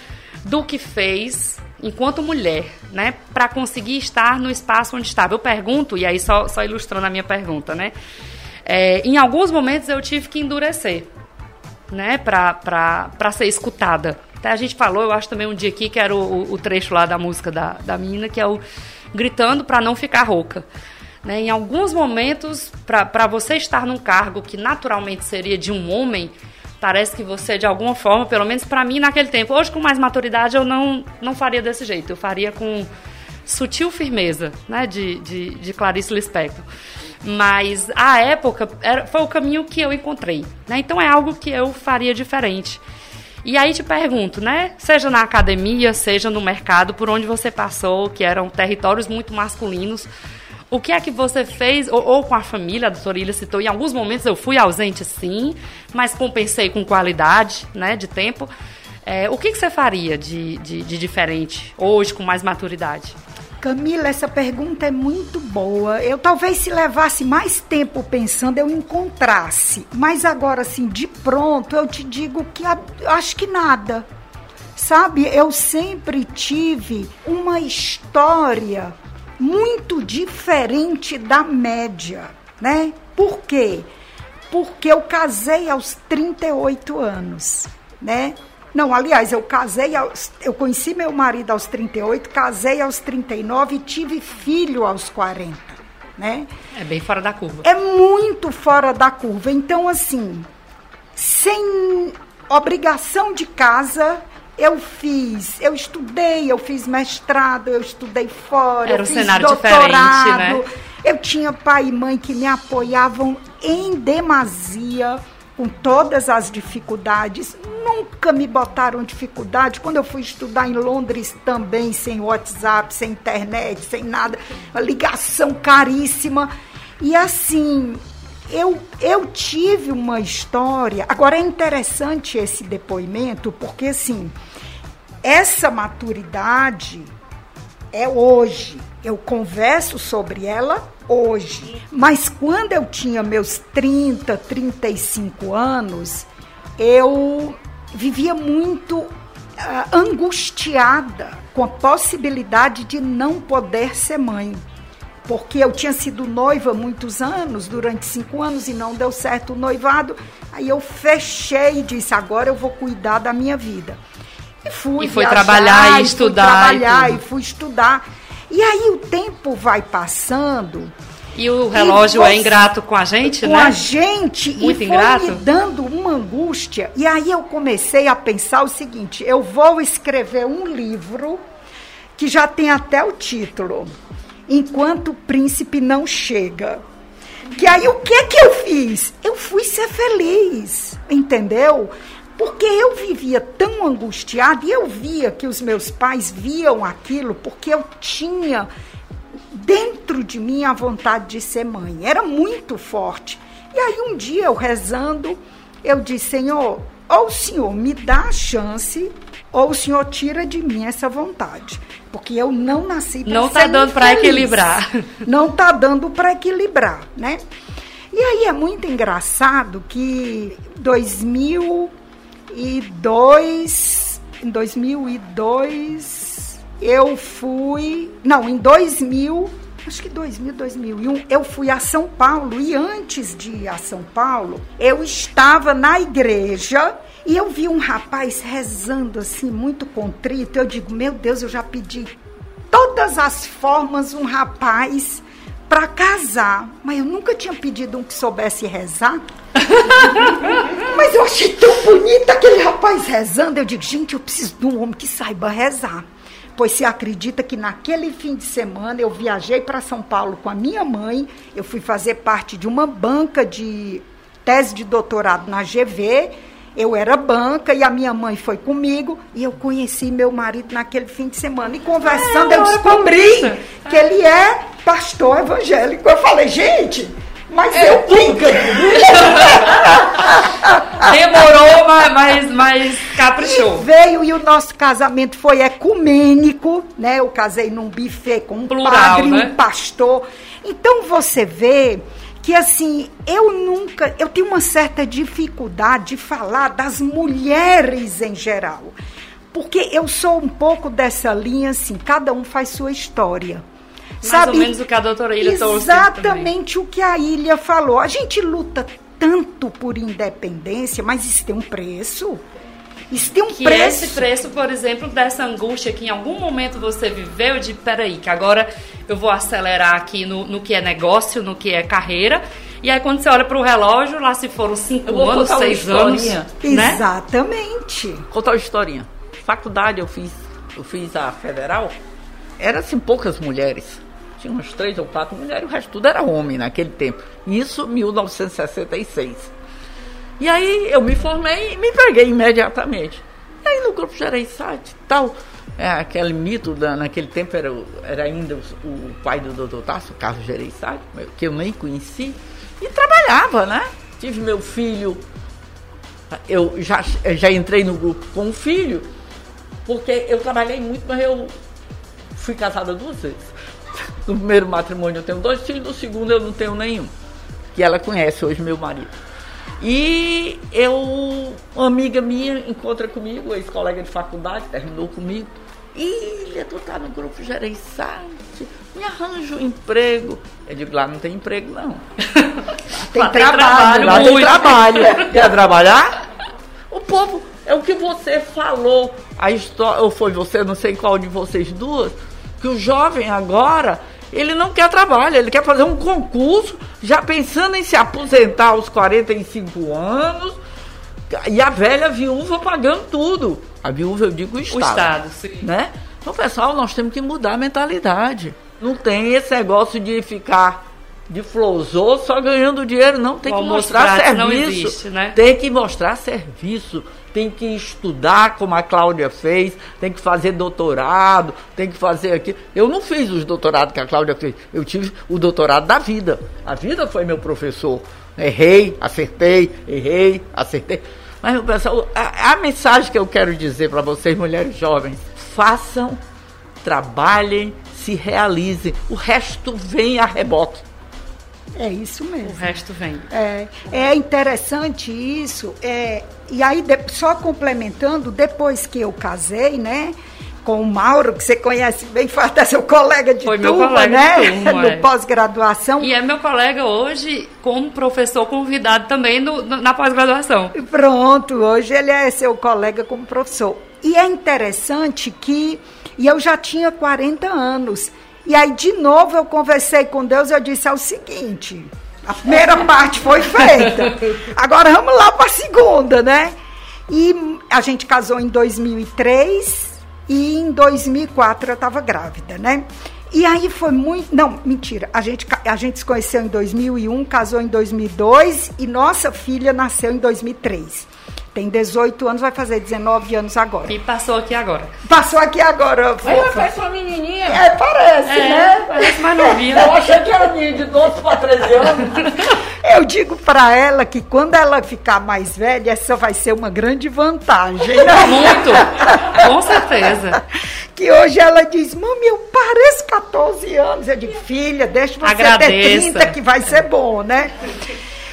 Speaker 3: do que fez enquanto mulher, né, para conseguir estar no espaço onde estava? Eu pergunto, e aí só, só ilustrando a minha pergunta, né? É, em alguns momentos eu tive que endurecer, né, para ser escutada. Até a gente falou, eu acho também um dia aqui que era o, o trecho lá da música da, da menina, que é o gritando para não ficar rouca. Né? Em alguns momentos, para você estar num cargo que naturalmente seria de um homem, parece que você, de alguma forma, pelo menos para mim naquele tempo, hoje com mais maturidade, eu não, não faria desse jeito. Eu faria com sutil firmeza, né, de, de, de Clarice Lispector. Mas a época era, foi o caminho que eu encontrei, né? Então é algo que eu faria diferente. E aí te pergunto, né? Seja na academia, seja no mercado, por onde você passou, que eram territórios muito masculinos, o que é que você fez, ou, ou, com a família, a doutora Ilha citou, em alguns momentos eu fui ausente sim, mas compensei com qualidade né, de tempo. É, o que, que você faria de, de, de, diferente hoje, com mais maturidade?
Speaker 5: Camila, essa pergunta é muito boa. Eu talvez se levasse mais tempo pensando, eu encontrasse. Mas agora, assim, de pronto, eu te digo que acho que nada. Sabe, eu sempre tive uma história muito diferente da média, né? Por quê? Porque eu casei aos 38 anos, né? Não, aliás, eu casei, aos, eu conheci meu marido aos 38, casei aos 39 e tive filho aos 40, né?
Speaker 3: É bem fora da curva.
Speaker 5: É muito fora da curva. Então, assim, sem obrigação de casa, eu fiz, eu estudei, eu fiz mestrado, eu estudei fora,
Speaker 3: Era
Speaker 5: eu
Speaker 3: um
Speaker 5: fiz
Speaker 3: cenário
Speaker 5: doutorado.
Speaker 3: diferente, né?
Speaker 5: Eu tinha pai e mãe que me apoiavam em demasia com todas as dificuldades. Nunca me botaram dificuldade. Quando eu fui estudar em Londres também, sem WhatsApp, sem internet, sem nada, uma ligação caríssima. E assim, eu, eu tive uma história. Agora é interessante esse depoimento, porque assim, essa maturidade é hoje. Eu converso sobre ela hoje. Mas quando eu tinha meus 30, 35 anos, eu vivia muito uh, angustiada com a possibilidade de não poder ser mãe. Porque eu tinha sido noiva muitos anos, durante cinco anos, e não deu certo o noivado. Aí eu fechei e disse: agora eu vou cuidar da minha vida.
Speaker 3: E fui e foi viajar, trabalhar e estudar.
Speaker 5: Fui trabalhar e, e fui estudar. E aí o tempo vai passando.
Speaker 3: E o relógio é você, é ingrato com a gente,
Speaker 5: com
Speaker 3: né?
Speaker 5: Com a gente.
Speaker 3: Muito
Speaker 5: e
Speaker 3: ingrato.
Speaker 5: foi me dando uma angústia. E aí eu comecei a pensar o seguinte: eu vou escrever um livro que já tem até o título. Enquanto o príncipe não chega. Que aí o que que eu fiz? Eu fui ser feliz, entendeu? Porque eu vivia tão angustiada e eu via que os meus pais viam aquilo porque eu tinha dentro de mim a vontade de ser mãe. Era muito forte. E aí um dia eu rezando, eu disse: Senhor, ou o Senhor me dá a chance, ou o Senhor tira de mim essa vontade. Porque eu não nasci para
Speaker 3: Não está dando para equilibrar.
Speaker 5: Não está dando para equilibrar, né? E aí é muito engraçado que 2002, em 2002 eu fui, não, em 2000, acho que 2000, 2001, eu fui a São Paulo e antes de ir a São Paulo, eu estava na igreja e eu vi um rapaz rezando assim, muito contrito. Eu digo, meu Deus, eu já pedi todas as formas um rapaz para casar, mas eu nunca tinha pedido um que soubesse rezar. mas eu achei tão bonito aquele rapaz rezando. Eu digo, gente, eu preciso de um homem que saiba rezar. Pois se acredita que naquele fim de semana eu viajei para São Paulo com a minha mãe, eu fui fazer parte de uma banca de tese de doutorado na GV eu era banca e a minha mãe foi comigo e eu conheci meu marido naquele fim de semana. E conversando, eu descobri que ele é pastor evangélico. Eu falei, gente, mas é, eu nunca.
Speaker 3: Demorou, mas, mas, mas caprichou.
Speaker 5: E veio e o nosso casamento foi ecumênico, né? Eu casei num buffet com um Plural, padre, né? um pastor. Então você vê que assim, eu nunca, eu tenho uma certa dificuldade de falar das mulheres em geral. Porque eu sou um pouco dessa linha assim, cada um faz sua história.
Speaker 3: Mais
Speaker 5: Sabe?
Speaker 3: ou menos o que a doutora Ilha
Speaker 5: Exatamente o que a Ilha falou. A gente luta tanto por independência, mas isso tem um preço. Isso tem um
Speaker 3: que
Speaker 5: preço.
Speaker 3: esse preço, por exemplo, dessa angústia que em algum momento você viveu de peraí, que agora eu vou acelerar aqui no, no que é negócio, no que é carreira. E aí quando você olha para o relógio, lá se foram cinco anos, seis anos. Né?
Speaker 5: Exatamente.
Speaker 4: Contar uma historinha. Faculdade eu fiz, eu fiz a federal, eram assim poucas mulheres. Tinha umas três ou quatro mulheres, o resto tudo era homem naquele tempo. Isso 1966. E aí eu me formei e me empreguei imediatamente. E aí no grupo Gereissati tal, é, aquele mito da, naquele tempo era, era ainda o, o pai do doutor Tasso, Carlos Gereissati, que eu nem conheci, e trabalhava, né? Tive meu filho, eu já, já entrei no grupo com o filho, porque eu trabalhei muito, mas eu fui casada duas vezes. No primeiro matrimônio eu tenho dois filhos, no segundo eu não tenho nenhum. Que ela conhece hoje meu marido. E eu, uma amiga minha encontra comigo, ex-colega de faculdade, terminou comigo. Ilha, tu tá no grupo gerenciante, me arranja um emprego. Eu digo, lá não tem emprego, não.
Speaker 5: tem, lá trabalho,
Speaker 4: lá tem trabalho. Quer trabalhar? O povo, é o que você falou. A história, ou foi você, não sei qual de vocês duas, que o jovem agora, ele não quer trabalho, ele quer fazer um concurso, já pensando em se aposentar aos 45 anos, e a velha viúva pagando tudo. A viúva, eu digo o Estado. O Estado, sim. Né? Então, pessoal, nós temos que mudar a mentalidade. Não tem esse negócio de ficar de flosou só ganhando dinheiro, não. Tem que mostrar serviço. Existe, né? Tem que mostrar serviço. Tem que estudar como a Cláudia fez, tem que fazer doutorado, tem que fazer aqui. Eu não fiz os doutorados que a Cláudia fez, eu tive o doutorado da vida. A vida foi meu professor. Errei, acertei, errei, acertei. Mas, pessoal, a, a mensagem que eu quero dizer para vocês, mulheres jovens, façam, trabalhem, se realizem. O resto vem a reboque.
Speaker 5: É isso mesmo.
Speaker 3: O resto vem.
Speaker 5: É, é interessante isso. É, e aí, só complementando, depois que eu casei, né? Com o Mauro, que você conhece bem, até seu colega de foi turma, meu colega né? De turma, no é. pós-graduação.
Speaker 3: E é meu colega hoje como professor convidado também no, no, na pós-graduação.
Speaker 5: Pronto, hoje ele é seu colega como professor. E é interessante que, e eu já tinha 40 anos, e aí, de novo, eu conversei com Deus e eu disse: é o seguinte, a primeira parte foi feita, agora vamos lá para a segunda, né? E a gente casou em 2003 e em 2004 eu estava grávida, né? E aí foi muito. Não, mentira. A gente, a gente se conheceu em 2001, casou em 2002 e nossa filha nasceu em 2003 tem 18 anos, vai fazer 19 anos agora.
Speaker 3: E passou aqui agora.
Speaker 5: Passou aqui agora.
Speaker 4: Ela parece uma menininha.
Speaker 5: É, parece, é, né?
Speaker 3: Parece mais novinha.
Speaker 4: Eu achei que era menina de 12 para 13 anos.
Speaker 5: Eu digo para ela que quando ela ficar mais velha, essa vai ser uma grande vantagem. Né?
Speaker 3: Muito, com certeza.
Speaker 5: Que hoje ela diz, mami, eu pareço 14 anos. Eu digo, filha, deixa você Agradeça. ter 30 que vai ser bom, né?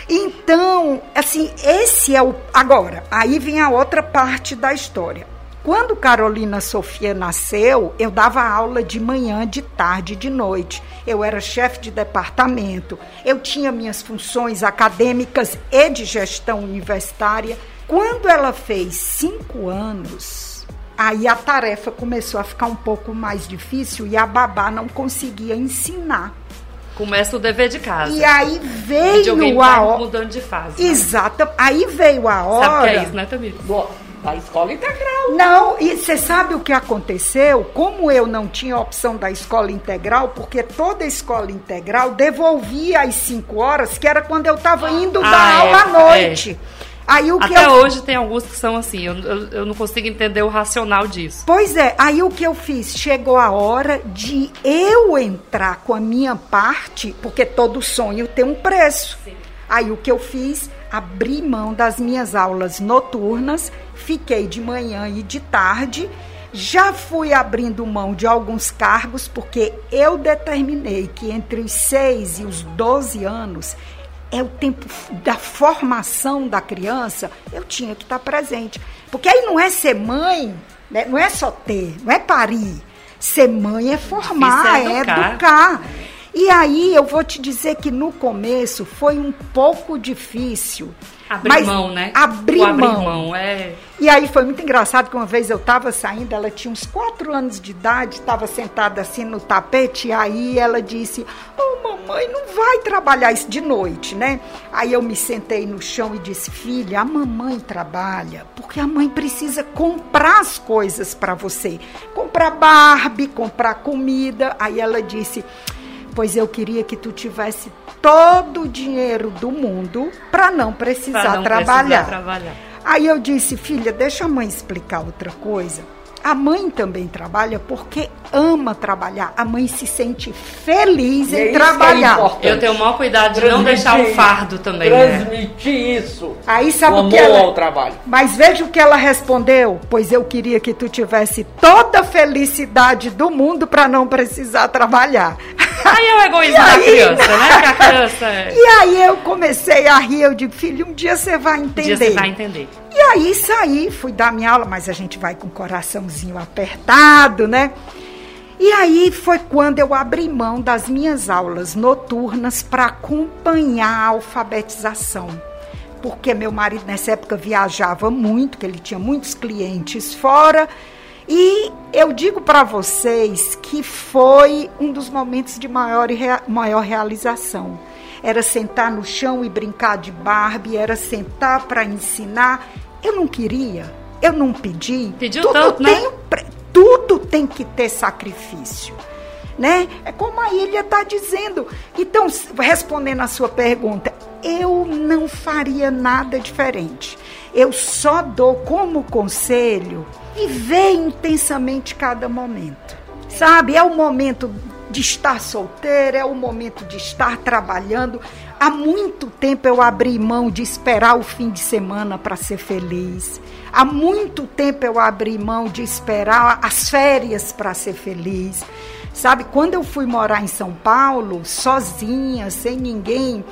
Speaker 5: Então, assim, esse é o. Agora, aí vem a outra parte da história. Quando Carolina Sofia nasceu, eu dava aula de manhã, de tarde, de noite. Eu era chefe de departamento, eu tinha minhas funções acadêmicas e de gestão universitária. Quando ela fez cinco anos, aí a tarefa começou a ficar um pouco mais difícil e a babá não conseguia ensinar.
Speaker 3: Começa o dever de casa.
Speaker 5: E aí veio a hora.
Speaker 3: mudando de fase. Né?
Speaker 5: Exato. Aí veio a hora. Sabe
Speaker 3: o que é isso, né, Tamir?
Speaker 4: Da escola integral.
Speaker 5: Não, e você sabe o que aconteceu? Como eu não tinha opção da escola integral, porque toda escola integral devolvia as cinco horas, que era quando eu estava indo ah, dar é, aula à noite. É.
Speaker 3: Aí, o que Até eu... hoje tem alguns que são assim, eu, eu, eu, não consigo entender o racional disso.
Speaker 5: Pois é, aí o que eu fiz? Chegou a hora de eu entrar com a minha parte, porque todo sonho tem um preço. Sim. Aí o que eu fiz? Abri mão das minhas aulas noturnas, fiquei de manhã e de tarde. Já fui abrindo mão de alguns cargos, porque eu determinei que entre os 6 e os 12 anos é o tempo da formação da criança, eu tinha que estar presente. Porque aí não é ser mãe, né? não é só ter, não é parir. Ser mãe é formar, é educar. é educar. E aí eu vou te dizer que no começo foi um pouco difícil.
Speaker 3: Abrir mas mão, né?
Speaker 5: Abrir, o abrir mão.
Speaker 3: mão é...
Speaker 5: E aí foi muito engraçado que uma vez eu estava saindo, ela tinha uns quatro anos de idade, estava sentada assim no tapete, e aí ela disse: Oh, mamãe, não vai trabalhar isso de noite, né? Aí eu me sentei no chão e disse: Filha, a mamãe trabalha porque a mãe precisa comprar as coisas para você. Comprar Barbie, comprar comida. Aí ela disse: Pois eu queria que tu tivesse todo o dinheiro do mundo para não precisar
Speaker 3: não
Speaker 5: trabalhar.
Speaker 3: Precisar trabalhar.
Speaker 5: Aí eu disse, filha, deixa a mãe explicar outra coisa. A mãe também trabalha porque ama trabalhar. A mãe se sente feliz e em é trabalhar.
Speaker 3: É eu tenho o maior cuidado de Transmitir, não deixar um fardo também.
Speaker 4: Né? Transmitir né? isso.
Speaker 5: Aí sabe o, que ela... ao trabalho. Mas veja o que ela respondeu. Pois eu queria que tu tivesse toda a felicidade do mundo para não precisar trabalhar.
Speaker 3: Aí é o egoísmo da criança, né? Que a criança é...
Speaker 5: E aí eu comecei a rir. Eu digo, filho, um dia você vai entender. Um dia você
Speaker 3: vai entender.
Speaker 5: Aí saí, fui dar minha aula, mas a gente vai com o coraçãozinho apertado, né? E aí foi quando eu abri mão das minhas aulas noturnas para acompanhar a alfabetização. Porque meu marido nessa época viajava muito, que ele tinha muitos clientes fora. E eu digo para vocês que foi um dos momentos de maior, maior realização era sentar no chão e brincar de Barbie, era sentar para ensinar. Eu não queria, eu não pedi.
Speaker 3: Pediu tudo tanto, né? tem,
Speaker 5: né? Tudo tem que ter sacrifício. Né? É como a ilha está dizendo. Então, respondendo a sua pergunta, eu não faria nada diferente. Eu só dou como conselho viver intensamente cada momento. Sabe? É o momento de estar solteira, é o momento de estar trabalhando. Há muito tempo eu abri mão de esperar o fim de semana para ser feliz. Há muito tempo eu abri mão de esperar as férias para ser feliz. Sabe, quando eu fui morar em São Paulo, sozinha, sem ninguém,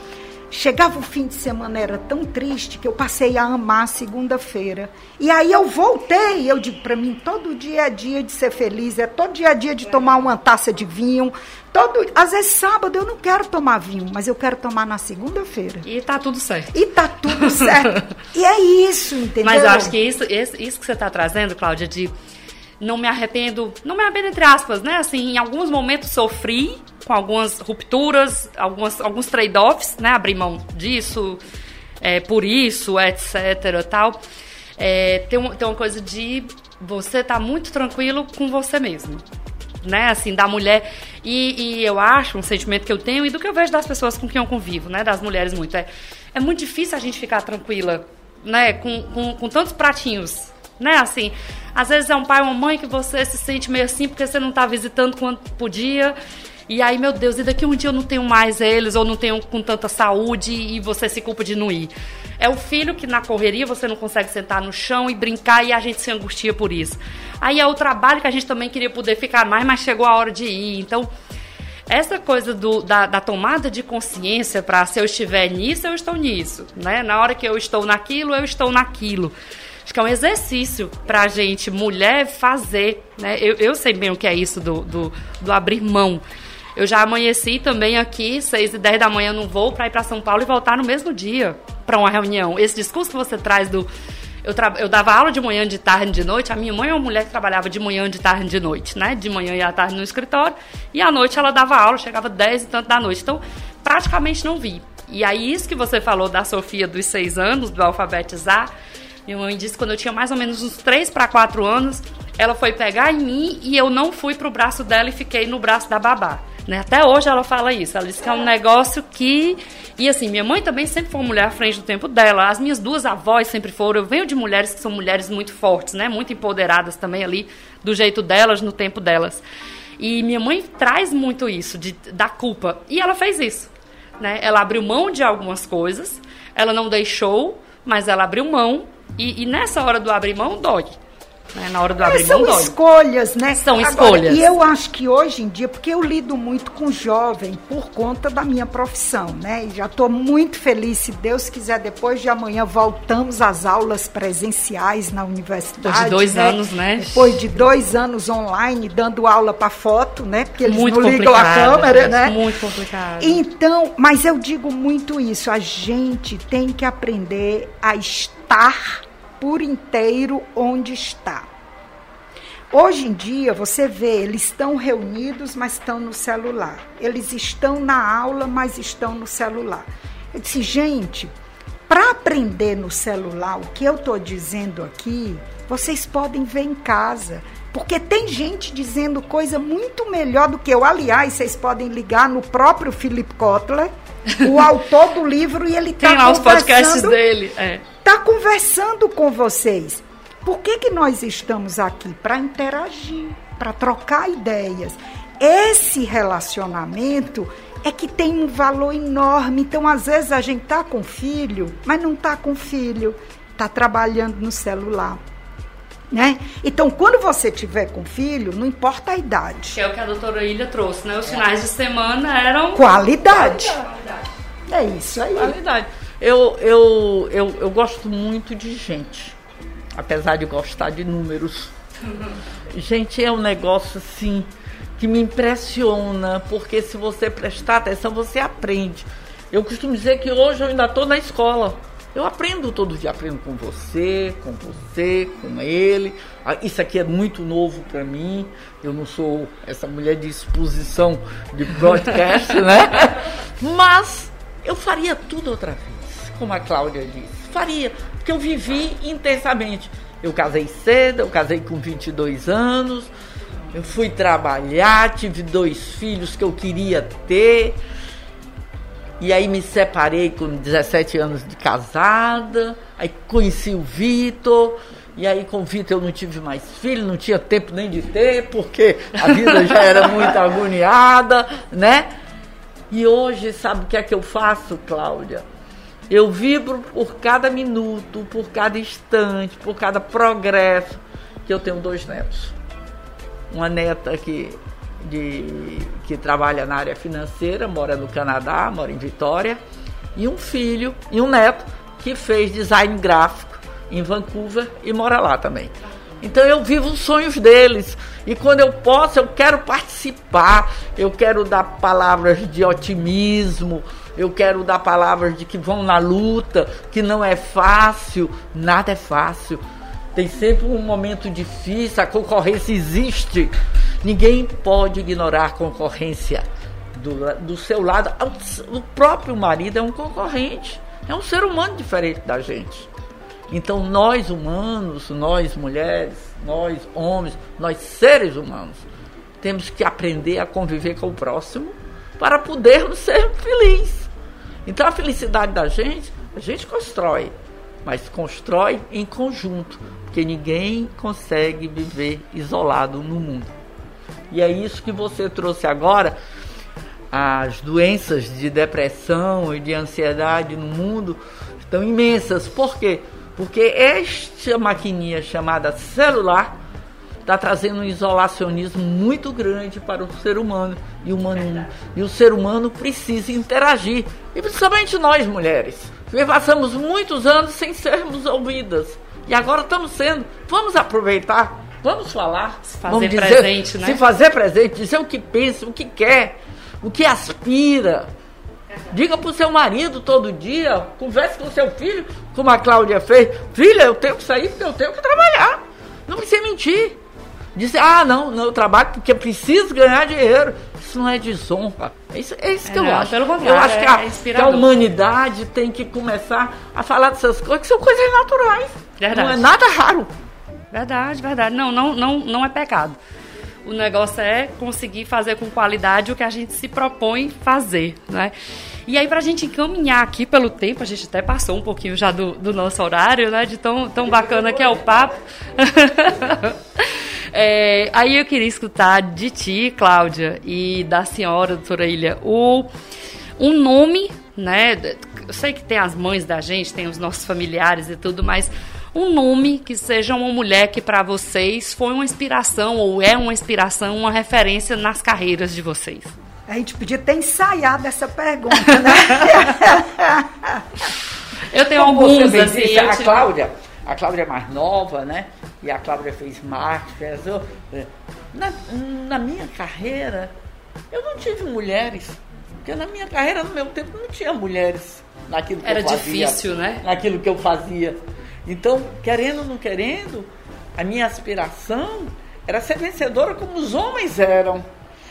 Speaker 5: Chegava o fim de semana, era tão triste que eu passei a amar segunda-feira. E aí eu voltei, eu digo para mim, todo dia é dia de ser feliz, é todo dia é dia de tomar uma taça de vinho. Todo, às vezes sábado eu não quero tomar vinho, mas eu quero tomar na segunda-feira.
Speaker 3: E tá tudo certo.
Speaker 5: E tá tudo certo. e é isso, entendeu?
Speaker 3: Mas eu acho que isso, isso que você está trazendo, Cláudia, de não me arrependo, não me arrependo entre aspas, né? Assim, em alguns momentos sofri com algumas rupturas, algumas, alguns trade-offs, né? Abrir mão disso, é, por isso, etc. tal. É, tem, tem uma coisa de você tá muito tranquilo com você mesmo. Né, assim, da mulher. E, e, eu acho, um sentimento que eu tenho e do que eu vejo das pessoas com quem eu convivo, né? Das mulheres muito. É, é muito difícil a gente ficar tranquila, né? Com, com, com tantos pratinhos né? Assim, às vezes é um pai ou uma mãe que você se sente meio assim porque você não está visitando quanto podia. E aí, meu Deus, e daqui um dia eu não tenho mais eles, ou não tenho com tanta saúde, e você se culpa de não ir. É o filho que na correria você não consegue sentar no chão e brincar e a gente se angustia por isso. Aí é o trabalho que a gente também queria poder ficar mais, mas chegou a hora de ir. Então, essa coisa do, da, da, tomada de consciência para se eu estiver nisso, eu estou nisso. Né? Na hora que eu estou naquilo, eu estou naquilo. Acho que é um exercício para a gente, mulher, fazer. Né? Eu, eu sei bem o que é isso do, do, do abrir mão. Eu já amanheci também aqui, 6 e 10 da manhã no voo para ir para São Paulo e voltar no mesmo dia para uma reunião. Esse discurso que você traz do. Eu, tra... eu dava aula de manhã, de tarde e de noite. A minha mãe é uma mulher que trabalhava de manhã, de tarde e de noite, né? De manhã e à tarde no escritório. E à noite ela dava aula, chegava 10 e tanto da noite. Então, praticamente não vi. E aí, isso que você falou da Sofia dos seis anos, do alfabetizar, minha mãe disse que quando eu tinha mais ou menos uns 3 para 4 anos, ela foi pegar em mim e eu não fui pro braço dela e fiquei no braço da babá. Né? Até hoje ela fala isso. Ela disse que é um negócio que. E assim, minha mãe também sempre foi mulher à frente do tempo dela. As minhas duas avós sempre foram. Eu venho de mulheres que são mulheres muito fortes, né? Muito empoderadas também ali, do jeito delas, no tempo delas. E minha mãe traz muito isso, de, da culpa. E ela fez isso. Né? Ela abriu mão de algumas coisas, ela não deixou, mas ela abriu mão e, e nessa hora do abrir mão, dói. Né? Na hora do abrir é,
Speaker 5: mão,
Speaker 3: dói.
Speaker 5: São escolhas, né?
Speaker 3: São Agora, escolhas.
Speaker 5: E eu acho que hoje em dia, porque eu lido muito com jovem por conta da minha profissão, né? E já estou muito feliz, se Deus quiser, depois de amanhã voltamos às aulas presenciais na universidade.
Speaker 3: Depois de dois né? anos, né?
Speaker 5: Depois de dois anos online, dando aula para foto, né? Porque eles muito não ligam a câmera, né?
Speaker 3: Muito complicado.
Speaker 5: Então, mas eu digo muito isso, a gente tem que aprender a estar por inteiro onde está. Hoje em dia, você vê, eles estão reunidos, mas estão no celular. Eles estão na aula, mas estão no celular. Eu disse, gente, para aprender no celular o que eu estou dizendo aqui, vocês podem ver em casa. Porque tem gente dizendo coisa muito melhor do que eu. Aliás, vocês podem ligar no próprio Philip Kotler, o autor do livro, e ele está
Speaker 3: conversando... Tem lá os podcasts dele, é
Speaker 5: está conversando com vocês. Por que, que nós estamos aqui? Para interagir, para trocar ideias. Esse relacionamento é que tem um valor enorme. Então, às vezes, a gente tá com filho, mas não tá com filho, tá trabalhando no celular. Né? Então, quando você tiver com filho, não importa a idade.
Speaker 3: Que é o que a doutora Ilha trouxe, né? Os finais de semana eram.
Speaker 5: Qualidade. Qualidade. É isso aí.
Speaker 4: Qualidade. Eu, eu, eu, eu gosto muito de gente, apesar de gostar de números. gente é um negócio assim que me impressiona, porque se você prestar atenção, você aprende. Eu costumo dizer que hoje eu ainda estou na escola. Eu aprendo todo dia, aprendo com você, com você, com ele. Ah, isso aqui é muito novo para mim. Eu não sou essa mulher de exposição de broadcast, né? Mas eu faria tudo outra vez, como a Cláudia disse. Faria, porque eu vivi intensamente. Eu casei cedo, eu casei com 22 anos, eu fui trabalhar, tive dois filhos que eu queria ter. E aí me separei com 17 anos de casada. Aí conheci o Vitor. E aí com o Vitor eu não tive mais filho, não tinha tempo nem de ter, porque a vida já era muito agoniada, né? E hoje, sabe o que é que eu faço, Cláudia? Eu vibro por cada minuto, por cada instante, por cada progresso que eu tenho dois netos uma neta que, de, que trabalha na área financeira, mora no Canadá, mora em Vitória, e um filho e um neto que fez design gráfico em Vancouver e mora lá também. Então eu vivo os sonhos deles. E quando eu posso, eu quero participar, eu quero dar palavras de otimismo, eu quero dar palavras de que vão na luta, que não é fácil, nada é fácil. Tem sempre um momento difícil, a concorrência existe. Ninguém pode ignorar a concorrência. Do, do seu lado, o próprio marido é um concorrente. É um ser humano diferente da gente. Então, nós humanos, nós mulheres, nós homens, nós seres humanos, temos que aprender a conviver com o próximo para podermos ser felizes. Então, a felicidade da gente, a gente constrói, mas constrói em conjunto porque ninguém consegue viver isolado no mundo. E é isso que você trouxe agora. As doenças de depressão e de ansiedade no mundo estão imensas. Por quê? Porque esta maquininha chamada celular está trazendo um isolacionismo muito grande para o ser humano. E, humano, e o ser humano precisa interagir. E principalmente nós, mulheres. Porque passamos muitos anos sem sermos ouvidas. E agora estamos sendo. Vamos aproveitar, vamos falar.
Speaker 3: Se fazer
Speaker 4: vamos
Speaker 3: dizer, presente, né?
Speaker 4: Se fazer presente, dizer o que pensa, o que quer, o que aspira. Diga para o seu marido todo dia, converse com o seu filho, como a Cláudia fez. Filha, eu tenho que sair porque eu tenho que trabalhar. Não precisa mentir. Dizer, ah, não, não, eu trabalho porque eu preciso ganhar dinheiro. Isso não é desonra. É isso, é isso que é, eu acho. Eu acho que a,
Speaker 3: é
Speaker 4: que a humanidade tem que começar a falar dessas coisas que são coisas naturais. Verdade. Não é nada raro.
Speaker 3: Verdade, verdade. Não, não, não, não é pecado. O negócio é conseguir fazer com qualidade o que a gente se propõe fazer, né? E aí, para a gente encaminhar aqui pelo tempo, a gente até passou um pouquinho já do, do nosso horário, né? De tão, tão bacana que é o papo. é, aí eu queria escutar de ti, Cláudia, e da senhora, doutora Ilha, o, um nome, né? Eu sei que tem as mães da gente, tem os nossos familiares e tudo, mas um nome que seja uma mulher que para vocês foi uma inspiração ou é uma inspiração, uma referência nas carreiras de vocês.
Speaker 5: A gente podia ter ensaiado essa pergunta, né?
Speaker 3: eu tenho Como alguns, assim. Disse,
Speaker 4: a Cláudia, a Cláudia é mais nova, né? E a Cláudia fez marketing, fez... Na, na minha carreira, eu não tive mulheres. Porque na minha carreira, no meu tempo, não tinha mulheres naquilo que
Speaker 3: Era
Speaker 4: eu fazia.
Speaker 3: Era difícil, né?
Speaker 4: Naquilo que eu fazia. Então, querendo ou não querendo, a minha aspiração era ser vencedora como os homens eram.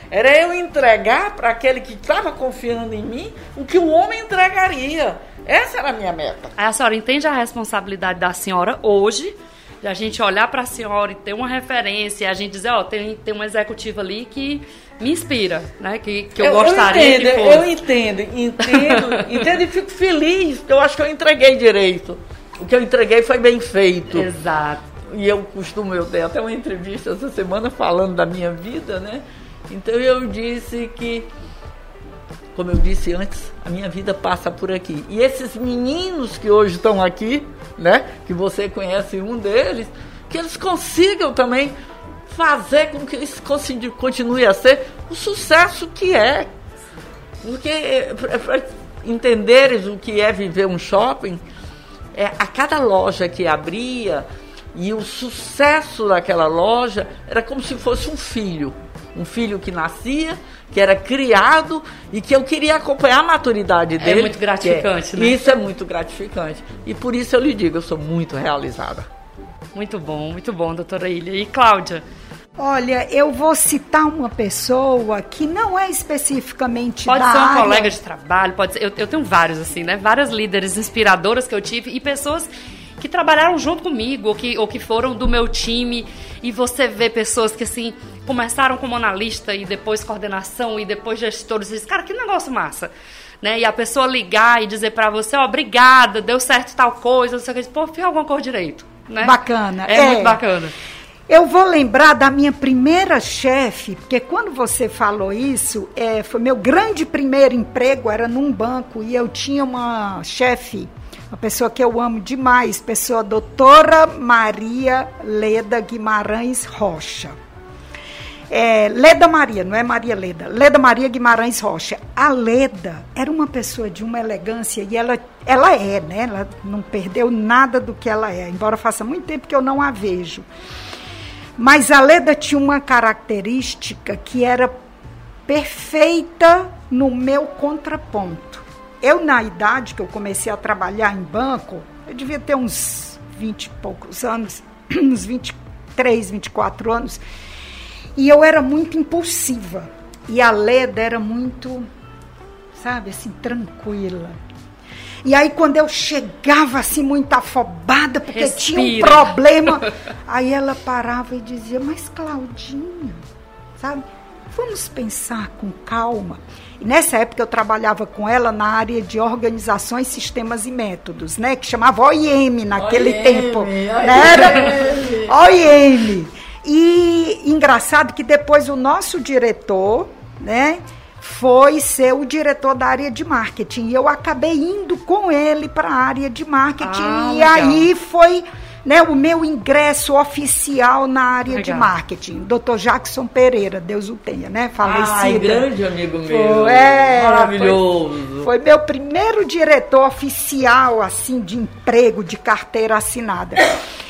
Speaker 4: Era eu entregar para aquele que estava confiando em mim o que o homem entregaria. Essa era a minha meta.
Speaker 3: A senhora entende a responsabilidade da senhora hoje, de a gente olhar para a senhora e ter uma referência, e a gente dizer, ó, tem, tem uma executiva ali que me inspira, né? Que, que eu, eu gostaria
Speaker 4: eu entendo,
Speaker 3: que
Speaker 4: fosse. Eu entendo, entendo, entendo e fico feliz, porque eu acho que eu entreguei direito. O que eu entreguei foi bem feito.
Speaker 3: Exato.
Speaker 4: e eu costumo, eu dei até uma entrevista essa semana falando da minha vida, né? Então eu disse que, como eu disse antes, a minha vida passa por aqui. E esses meninos que hoje estão aqui, né? Que você conhece um deles, que eles consigam também fazer com que isso continue a ser o sucesso que é. Porque é, para entenderes o que é viver um shopping, é, a cada loja que abria e o sucesso daquela loja era como se fosse um filho. Um filho que nascia, que era criado e que eu queria acompanhar a maturidade é dele.
Speaker 3: É muito gratificante,
Speaker 4: é,
Speaker 3: né?
Speaker 4: Isso é muito gratificante. E por isso eu lhe digo, eu sou muito realizada.
Speaker 3: Muito bom, muito bom, doutora Ilha. E Cláudia?
Speaker 5: Olha, eu vou citar uma pessoa que não é especificamente
Speaker 3: pode
Speaker 5: da
Speaker 3: ser uma
Speaker 5: área.
Speaker 3: colega de trabalho, pode ser. Eu, eu tenho vários assim, né? Várias líderes inspiradoras que eu tive e pessoas que trabalharam junto comigo ou que, ou que foram do meu time e você vê pessoas que assim começaram como analista e depois coordenação e depois gestores e diz, cara, que negócio massa. Né? E a pessoa ligar e dizer para você, ó, oh, obrigada, deu certo tal coisa, não sei o que, pô, fiz alguma cor direito, né?
Speaker 5: Bacana.
Speaker 3: É, é muito bacana.
Speaker 5: Eu vou lembrar da minha primeira chefe, porque quando você falou isso, é, foi meu grande primeiro emprego, era num banco, e eu tinha uma chefe, uma pessoa que eu amo demais, pessoa doutora Maria Leda Guimarães Rocha. É, Leda Maria, não é Maria Leda, Leda Maria Guimarães Rocha. A Leda era uma pessoa de uma elegância e ela, ela é, né? Ela não perdeu nada do que ela é, embora faça muito tempo que eu não a vejo. Mas a Leda tinha uma característica que era perfeita no meu contraponto. Eu, na idade que eu comecei a trabalhar em banco, eu devia ter uns 20 e poucos anos, uns 23, 24 anos, e eu era muito impulsiva. E a Leda era muito, sabe, assim, tranquila. E aí, quando eu chegava assim, muito afobada, porque Respira. tinha um problema, aí ela parava e dizia: Mas, Claudinha, sabe, vamos pensar com calma. E nessa época eu trabalhava com ela na área de organizações, sistemas e métodos, né? Que chamava OIM naquele OIM, tempo. OIM. Né? Era OIM. E engraçado que depois o nosso diretor, né? Foi ser o diretor da área de marketing. E eu acabei indo com ele para a área de marketing. Ah, e legal. aí foi né, o meu ingresso oficial na área legal. de marketing. Dr. Jackson Pereira, Deus o tenha, né?
Speaker 4: Falecido. Ai, grande amigo meu.
Speaker 5: Foi, é, Maravilhoso. Foi, foi, meu primeiro diretor oficial, assim, de emprego, de carteira assinada.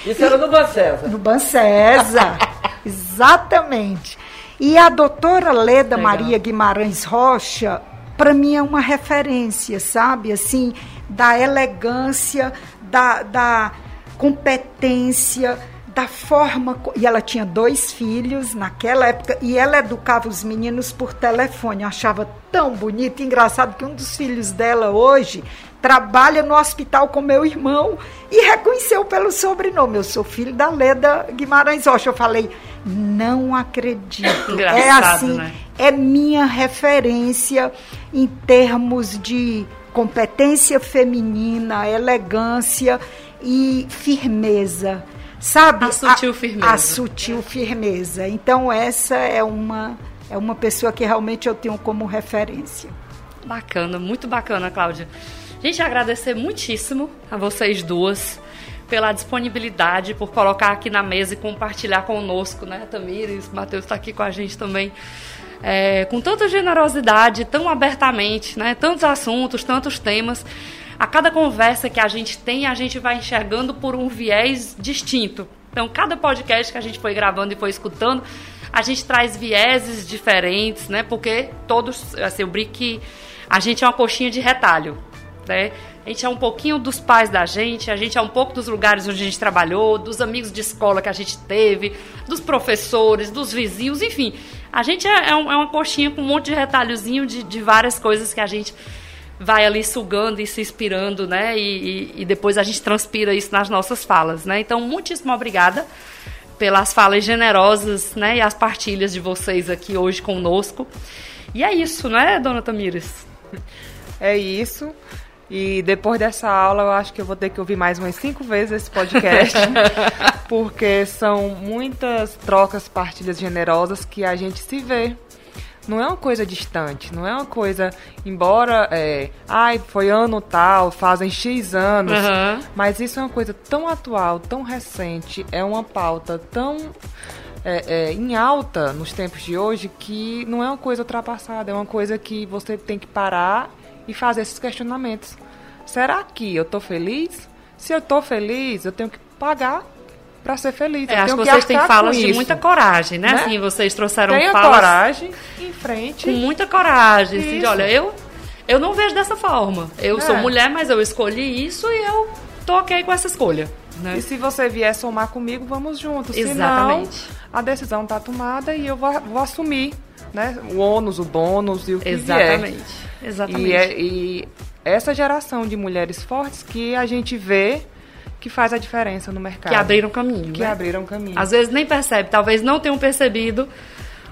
Speaker 4: Isso e, era no Bancesa.
Speaker 5: No Bancesa, exatamente. E a doutora Leda Legal. Maria Guimarães Rocha, para mim é uma referência, sabe? Assim, da elegância, da, da competência, da forma. E ela tinha dois filhos naquela época e ela educava os meninos por telefone. Eu achava tão bonito e engraçado que um dos filhos dela hoje trabalha no hospital com meu irmão e reconheceu pelo sobrenome. Eu sou filho da Leda Guimarães Rocha. Eu falei, não acredito. É assim,
Speaker 3: né?
Speaker 5: é minha referência em termos de competência feminina, elegância e firmeza. Sabe?
Speaker 3: A sutil firmeza.
Speaker 5: A, a sutil firmeza. Então essa é uma é uma pessoa que realmente eu tenho como referência.
Speaker 3: Bacana, muito bacana, Cláudia. Gente, agradecer muitíssimo a vocês duas pela disponibilidade, por colocar aqui na mesa e compartilhar conosco, né, Tamires? Matheus está aqui com a gente também. É, com tanta generosidade, tão abertamente, né? Tantos assuntos, tantos temas. A cada conversa que a gente tem, a gente vai enxergando por um viés distinto. Então, cada podcast que a gente foi gravando e foi escutando, a gente traz vieses diferentes, né? Porque todos, assim, brinco que a gente é uma coxinha de retalho né? A gente é um pouquinho dos pais da gente, a gente é um pouco dos lugares onde a gente trabalhou, dos amigos de escola que a gente teve, dos professores, dos vizinhos, enfim. A gente é, é, é uma coxinha com um monte de retalhozinho de, de, várias coisas que a gente vai ali sugando e se inspirando, né? E, e, e depois a gente transpira isso nas nossas falas, né? Então, muitíssimo obrigada pelas falas generosas, né? E as partilhas de vocês aqui hoje conosco. E é isso, né, dona Tamires?
Speaker 2: É isso. E depois dessa aula, eu acho que eu vou ter que ouvir mais umas cinco vezes esse podcast, porque são muitas trocas, partilhas generosas que a gente se vê. Não é uma coisa distante, não é uma coisa, embora, é, ai, foi ano tal, fazem X anos, uhum. mas isso é uma coisa tão atual, tão recente, é uma pauta tão é, é, em alta nos tempos de hoje que não é uma coisa ultrapassada, é uma coisa que você tem que parar e fazer esses questionamentos. Será que eu estou feliz? Se eu estou feliz, eu tenho que pagar para ser feliz.
Speaker 3: É, acho que vocês têm falas de muita coragem, né? né? Assim, vocês trouxeram
Speaker 2: Tenha
Speaker 3: falas
Speaker 2: coragem em frente.
Speaker 3: Com muita coragem, assim, de, olha, eu eu não vejo dessa forma. Eu é. sou mulher, mas eu escolhi isso e eu tô ok com essa escolha. Né?
Speaker 2: E se você vier somar comigo, vamos juntos.
Speaker 3: Exatamente.
Speaker 2: Senão, a decisão está tomada e eu vou, vou, assumir né? o ônus, o bônus e o que
Speaker 3: Exatamente.
Speaker 2: vier.
Speaker 3: Exatamente.
Speaker 2: E, é, e essa geração de mulheres fortes que a gente vê que faz a diferença no mercado.
Speaker 3: Que abriram caminho.
Speaker 2: Que
Speaker 3: né?
Speaker 2: abriram caminho.
Speaker 3: Às vezes nem percebe, talvez não tenham percebido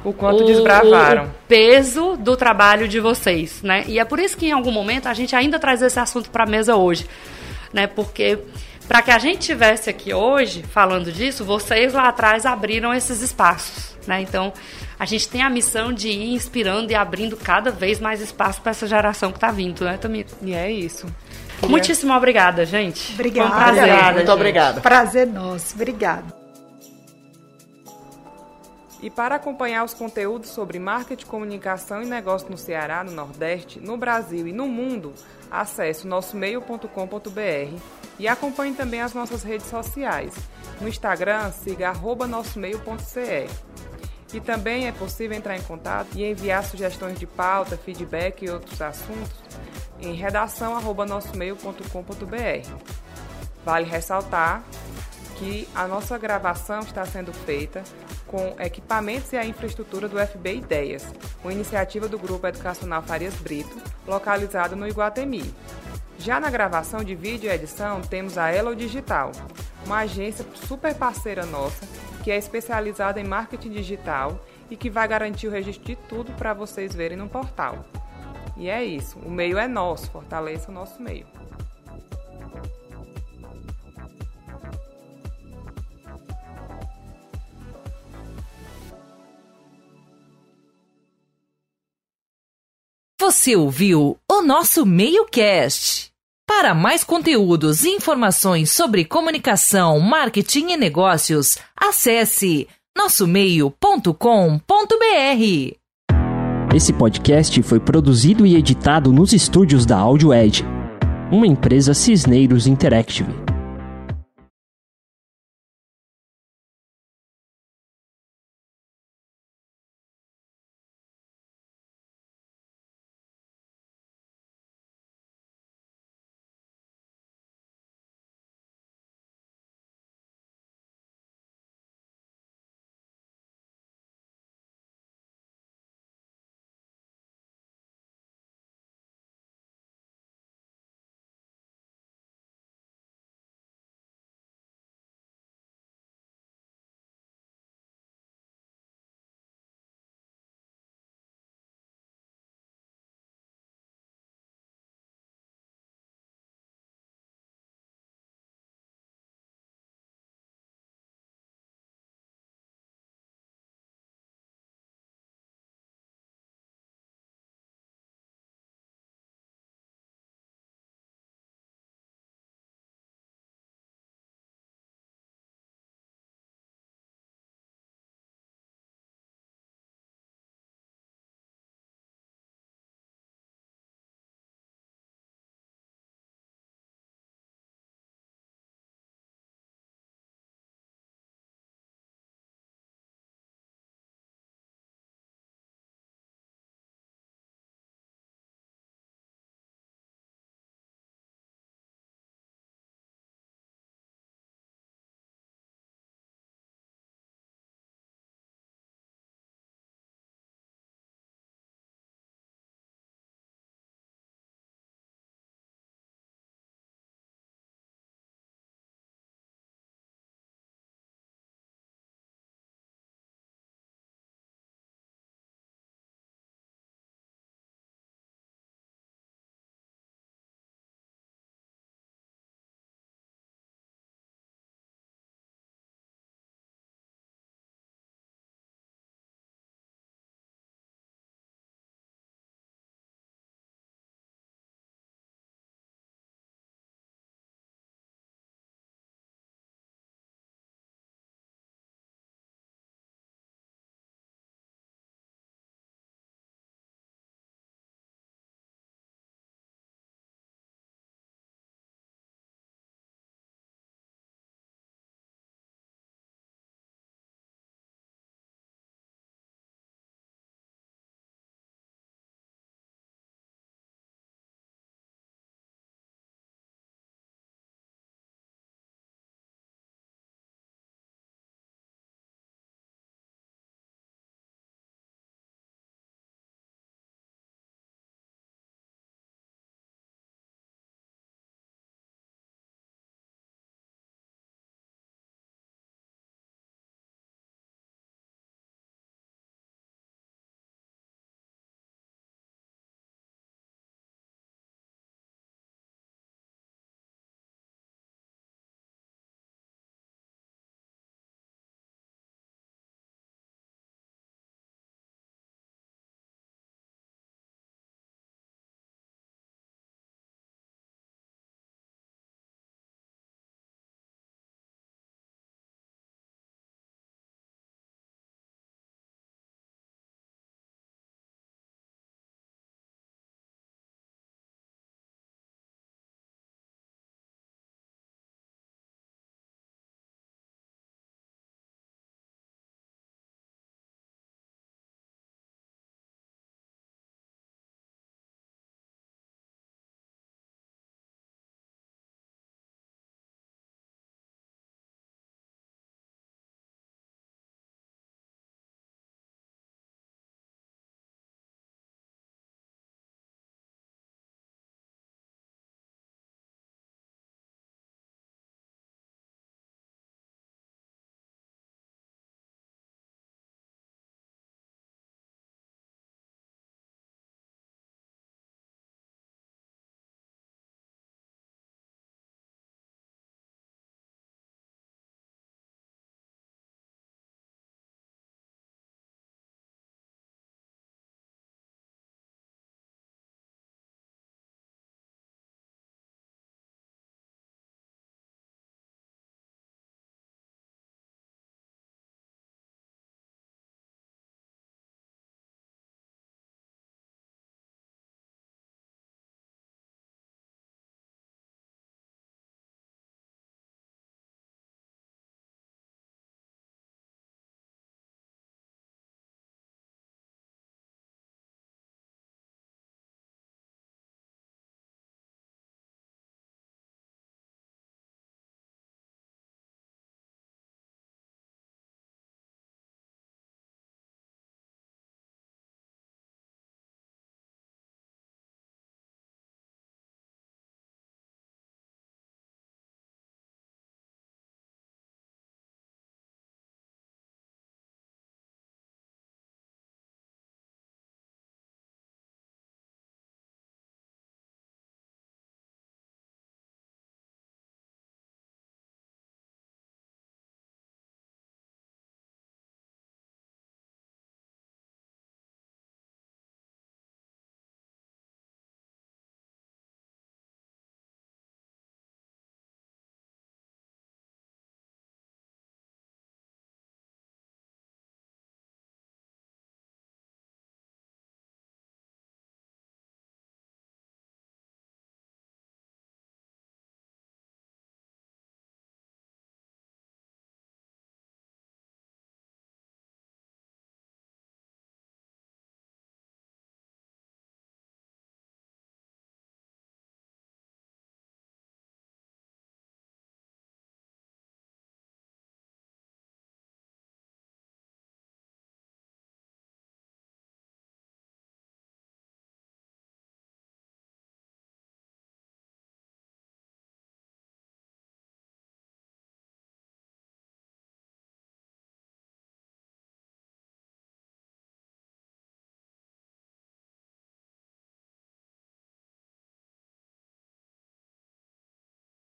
Speaker 2: o quanto o, desbravaram.
Speaker 3: O peso do trabalho de vocês, né? E é por isso que em algum momento a gente ainda traz esse assunto para a mesa hoje, né? Porque para que a gente tivesse aqui hoje falando disso, vocês lá atrás abriram esses espaços, né? Então, a gente tem a missão de ir inspirando e abrindo cada vez mais espaço para essa geração que está vindo, né, Tamir?
Speaker 2: E é isso.
Speaker 3: Queria... Muitíssimo obrigada, gente.
Speaker 5: Obrigada.
Speaker 3: Foi um prazer. Obrigada,
Speaker 4: Muito obrigada.
Speaker 5: Prazer nosso. Obrigada.
Speaker 2: E para acompanhar os conteúdos sobre marketing, comunicação e negócio no Ceará, no Nordeste, no Brasil e no mundo, acesse nossomeio.com.br e acompanhe também as nossas redes sociais. No Instagram, siga arroba nossomeio.ce. E também é possível entrar em contato e enviar sugestões de pauta, feedback e outros assuntos em redação arroba nossomeio.com.br. Vale ressaltar que a nossa gravação está sendo feita com equipamentos e a infraestrutura do FB Ideias, uma iniciativa do Grupo Educacional Farias Brito, localizado no Iguatemi. Já na gravação de vídeo e edição, temos a Elo Digital, uma agência super parceira nossa que é especializada em marketing digital e que vai garantir o registro de tudo para vocês verem no portal. E é isso, o meio é nosso, fortaleça o nosso meio.
Speaker 1: Você ouviu o nosso Meio Cast. Para mais conteúdos e informações sobre comunicação, marketing e negócios, acesse nossomeio.com.br.
Speaker 6: Esse podcast foi produzido e editado nos estúdios da Audio Edge, uma empresa Cisneiros Interactive.